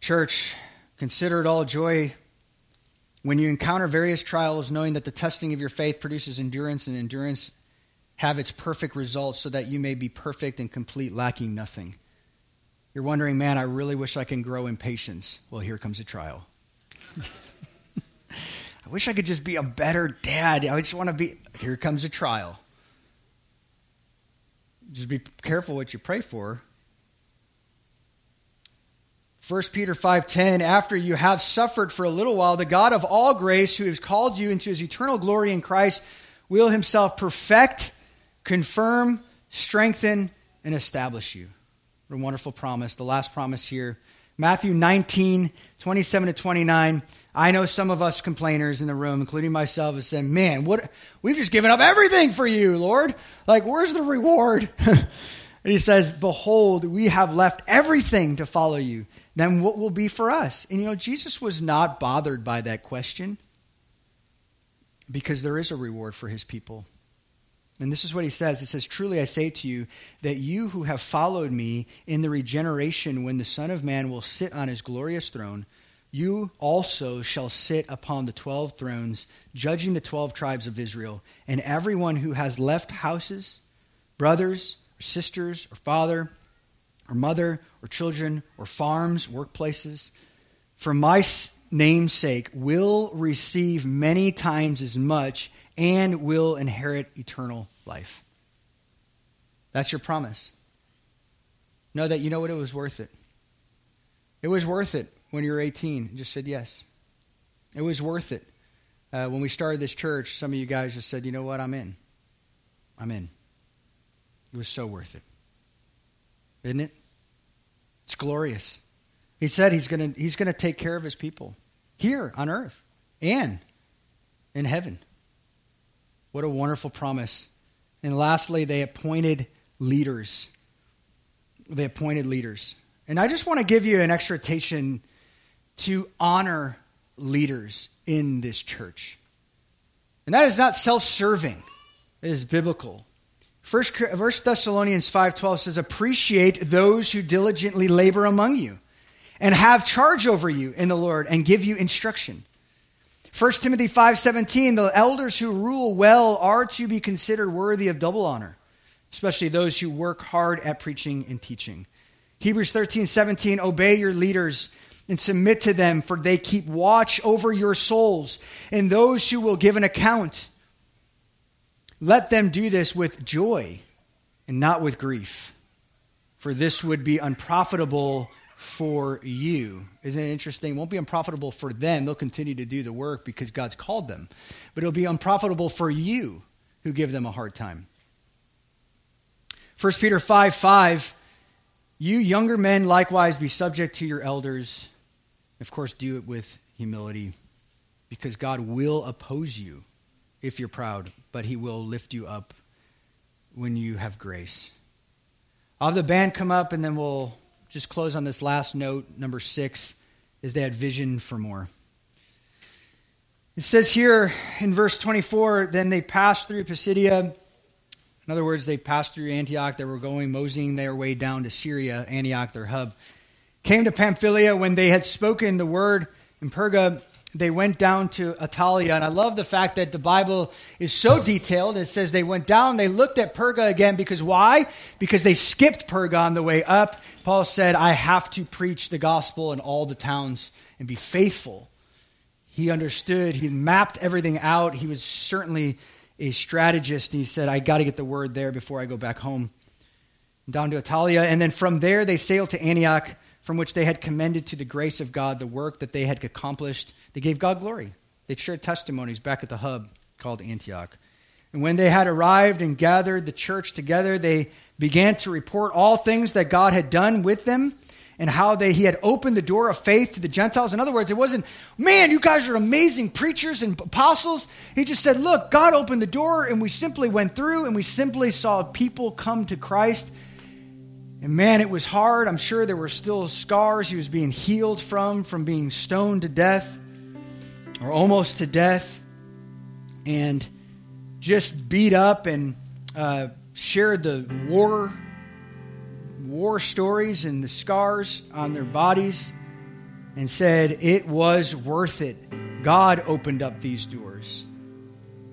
Church, consider it all joy when you encounter various trials, knowing that the testing of your faith produces endurance, and endurance have its perfect results, so that you may be perfect and complete, lacking nothing. You're wondering, man, I really wish I can grow in patience. Well, here comes a trial. [laughs] I wish I could just be a better dad. I just want to be. Here comes a trial just be careful what you pray for. 1 Peter 5:10 After you have suffered for a little while the God of all grace who has called you into his eternal glory in Christ will himself perfect, confirm, strengthen and establish you. What a wonderful promise. The last promise here. Matthew 19, 27 to 29. I know some of us complainers in the room, including myself, have said, Man, what we've just given up everything for you, Lord. Like, where's the reward? [laughs] and he says, Behold, we have left everything to follow you. Then what will be for us? And you know, Jesus was not bothered by that question because there is a reward for his people. And this is what he says. It says, Truly I say to you that you who have followed me in the regeneration when the Son of Man will sit on his glorious throne, you also shall sit upon the twelve thrones, judging the twelve tribes of Israel. And everyone who has left houses, brothers, or sisters, or father, or mother, or children, or farms, workplaces, for my name's sake, will receive many times as much and will inherit eternal life. That's your promise. Know that you know what it was worth it. It was worth it when you were 18 and just said yes. It was worth it. Uh, when we started this church, some of you guys just said, you know what, I'm in. I'm in. It was so worth it. Isn't it? It's glorious. He said he's going to he's going to take care of his people here on earth and in heaven. What a wonderful promise. And lastly, they appointed leaders. They appointed leaders. And I just want to give you an exhortation to honor leaders in this church. And that is not self serving, it is biblical. First, First Thessalonians 5.12 says, Appreciate those who diligently labor among you and have charge over you in the Lord and give you instruction. 1 Timothy 5:17 the elders who rule well are to be considered worthy of double honor especially those who work hard at preaching and teaching. Hebrews 13:17 obey your leaders and submit to them for they keep watch over your souls and those who will give an account. Let them do this with joy and not with grief for this would be unprofitable for you. Isn't it interesting? It won't be unprofitable for them. They'll continue to do the work because God's called them. But it'll be unprofitable for you who give them a hard time. 1 Peter 5 5, you younger men likewise be subject to your elders. Of course, do it with humility because God will oppose you if you're proud, but he will lift you up when you have grace. I'll have the band come up and then we'll just close on this last note, number six, is they had vision for more. It says here in verse 24, then they passed through Pisidia. In other words, they passed through Antioch. They were going, moseying their way down to Syria, Antioch, their hub. Came to Pamphylia when they had spoken the word in Perga they went down to Attalia. And I love the fact that the Bible is so detailed. It says they went down, they looked at Perga again because why? Because they skipped Perga on the way up. Paul said, I have to preach the gospel in all the towns and be faithful. He understood, he mapped everything out. He was certainly a strategist. And he said, I got to get the word there before I go back home. Down to Attalia. And then from there, they sailed to Antioch from which they had commended to the grace of God the work that they had accomplished. They gave God glory. They shared testimonies back at the hub called Antioch. And when they had arrived and gathered the church together, they began to report all things that God had done with them and how they, he had opened the door of faith to the Gentiles. In other words, it wasn't, man, you guys are amazing preachers and apostles. He just said, look, God opened the door and we simply went through and we simply saw people come to Christ and man, it was hard. I'm sure there were still scars he was being healed from, from being stoned to death or almost to death, and just beat up and uh, shared the war war stories and the scars on their bodies and said it was worth it. God opened up these doors.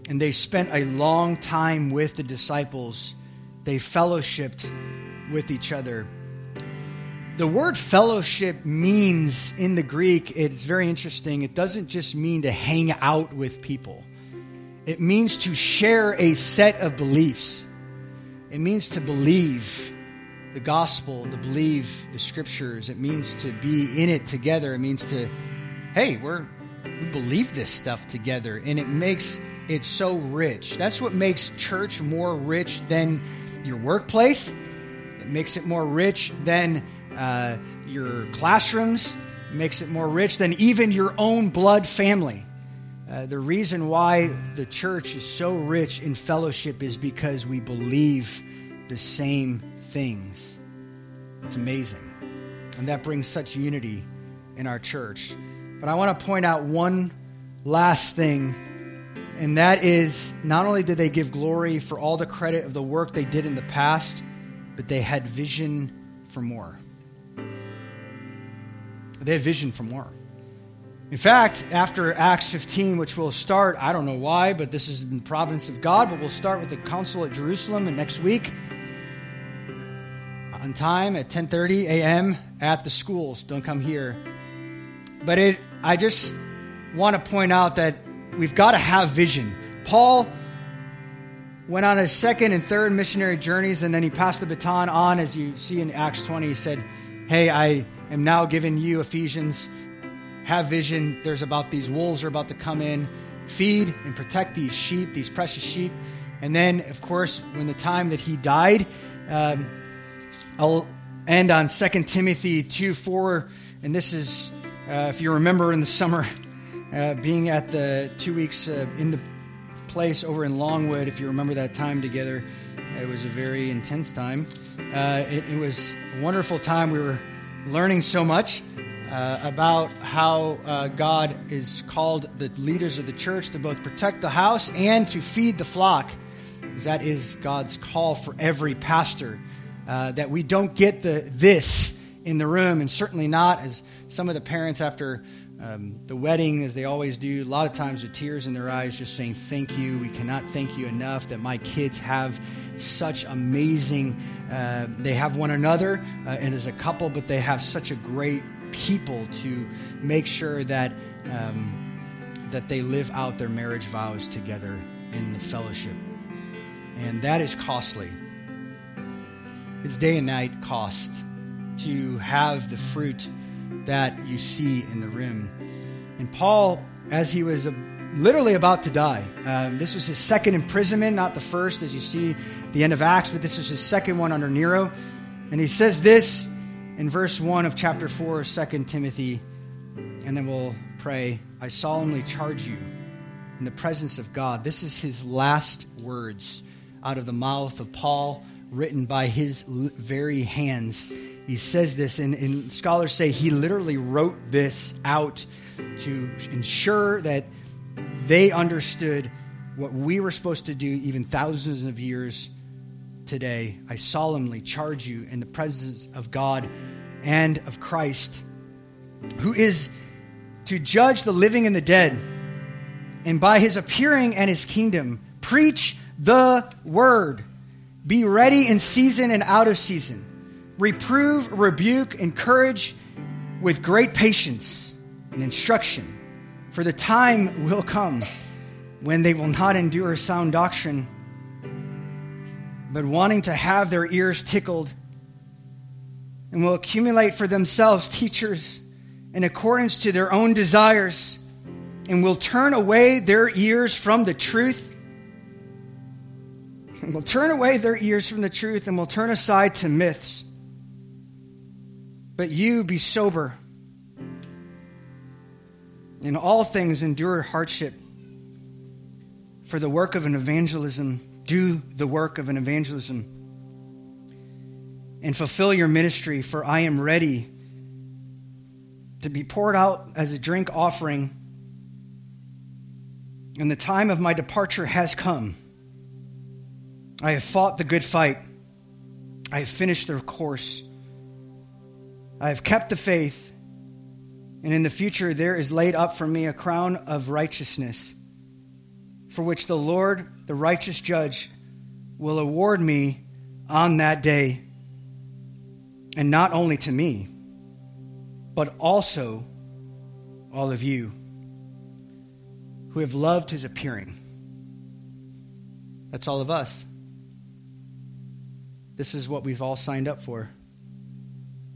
And they spent a long time with the disciples. They fellowshipped with each other. The word fellowship means in the Greek, it's very interesting. It doesn't just mean to hang out with people, it means to share a set of beliefs. It means to believe the gospel, to believe the scriptures. It means to be in it together. It means to, hey, we're, we believe this stuff together. And it makes it so rich. That's what makes church more rich than your workplace it makes it more rich than uh, your classrooms. Makes it more rich than even your own blood family. Uh, the reason why the church is so rich in fellowship is because we believe the same things. It's amazing. And that brings such unity in our church. But I want to point out one last thing, and that is not only did they give glory for all the credit of the work they did in the past, but they had vision for more. They had vision for more. In fact, after Acts 15, which we'll start, I don't know why, but this is in providence of God, but we'll start with the council at Jerusalem and next week on time at 10:30 a.m. at the schools. Don't come here. But it I just want to point out that we've got to have vision. Paul went on his second and third missionary journeys, and then he passed the baton on, as you see in Acts 20. He said, Hey, I am now giving you, Ephesians, have vision. There's about these wolves are about to come in. Feed and protect these sheep, these precious sheep. And then, of course, when the time that he died, um, I'll end on 2 Timothy 2 4. And this is, uh, if you remember in the summer, [laughs] uh, being at the two weeks uh, in the place over in Longwood, if you remember that time together, it was a very intense time. Uh, it, it, was a wonderful time. We were learning so much uh, about how uh, God is called the leaders of the church to both protect the house and to feed the flock. That is God's call for every pastor. Uh, that we don't get the this in the room, and certainly not as some of the parents after um, the wedding, as they always do, a lot of times with tears in their eyes, just saying, Thank you. We cannot thank you enough that my kids have such amazing, uh, they have one another uh, and as a couple, but they have such a great people to make sure that, um, that they live out their marriage vows together in the fellowship. And that is costly. It's day and night cost to have the fruit that you see in the rim. And Paul, as he was literally about to die, um, this was his second imprisonment, not the first, as you see the end of Acts, but this was his second one under Nero. And he says this in verse 1 of chapter 4 of 2 Timothy, and then we'll pray. I solemnly charge you in the presence of God. This is his last words out of the mouth of Paul, written by his very hands he says this, and, and scholars say he literally wrote this out to ensure that they understood what we were supposed to do even thousands of years today. I solemnly charge you in the presence of God and of Christ, who is to judge the living and the dead, and by his appearing and his kingdom, preach the word. Be ready in season and out of season reprove, rebuke, encourage with great patience and instruction. For the time will come when they will not endure sound doctrine, but wanting to have their ears tickled, and will accumulate for themselves teachers in accordance to their own desires, and will turn away their ears from the truth. And will turn away their ears from the truth and will turn aside to myths. But you be sober. In all things, endure hardship. For the work of an evangelism, do the work of an evangelism. And fulfill your ministry, for I am ready to be poured out as a drink offering. And the time of my departure has come. I have fought the good fight. I have finished the course. I have kept the faith, and in the future there is laid up for me a crown of righteousness, for which the Lord, the righteous judge, will award me on that day, and not only to me, but also all of you who have loved his appearing. That's all of us. This is what we've all signed up for.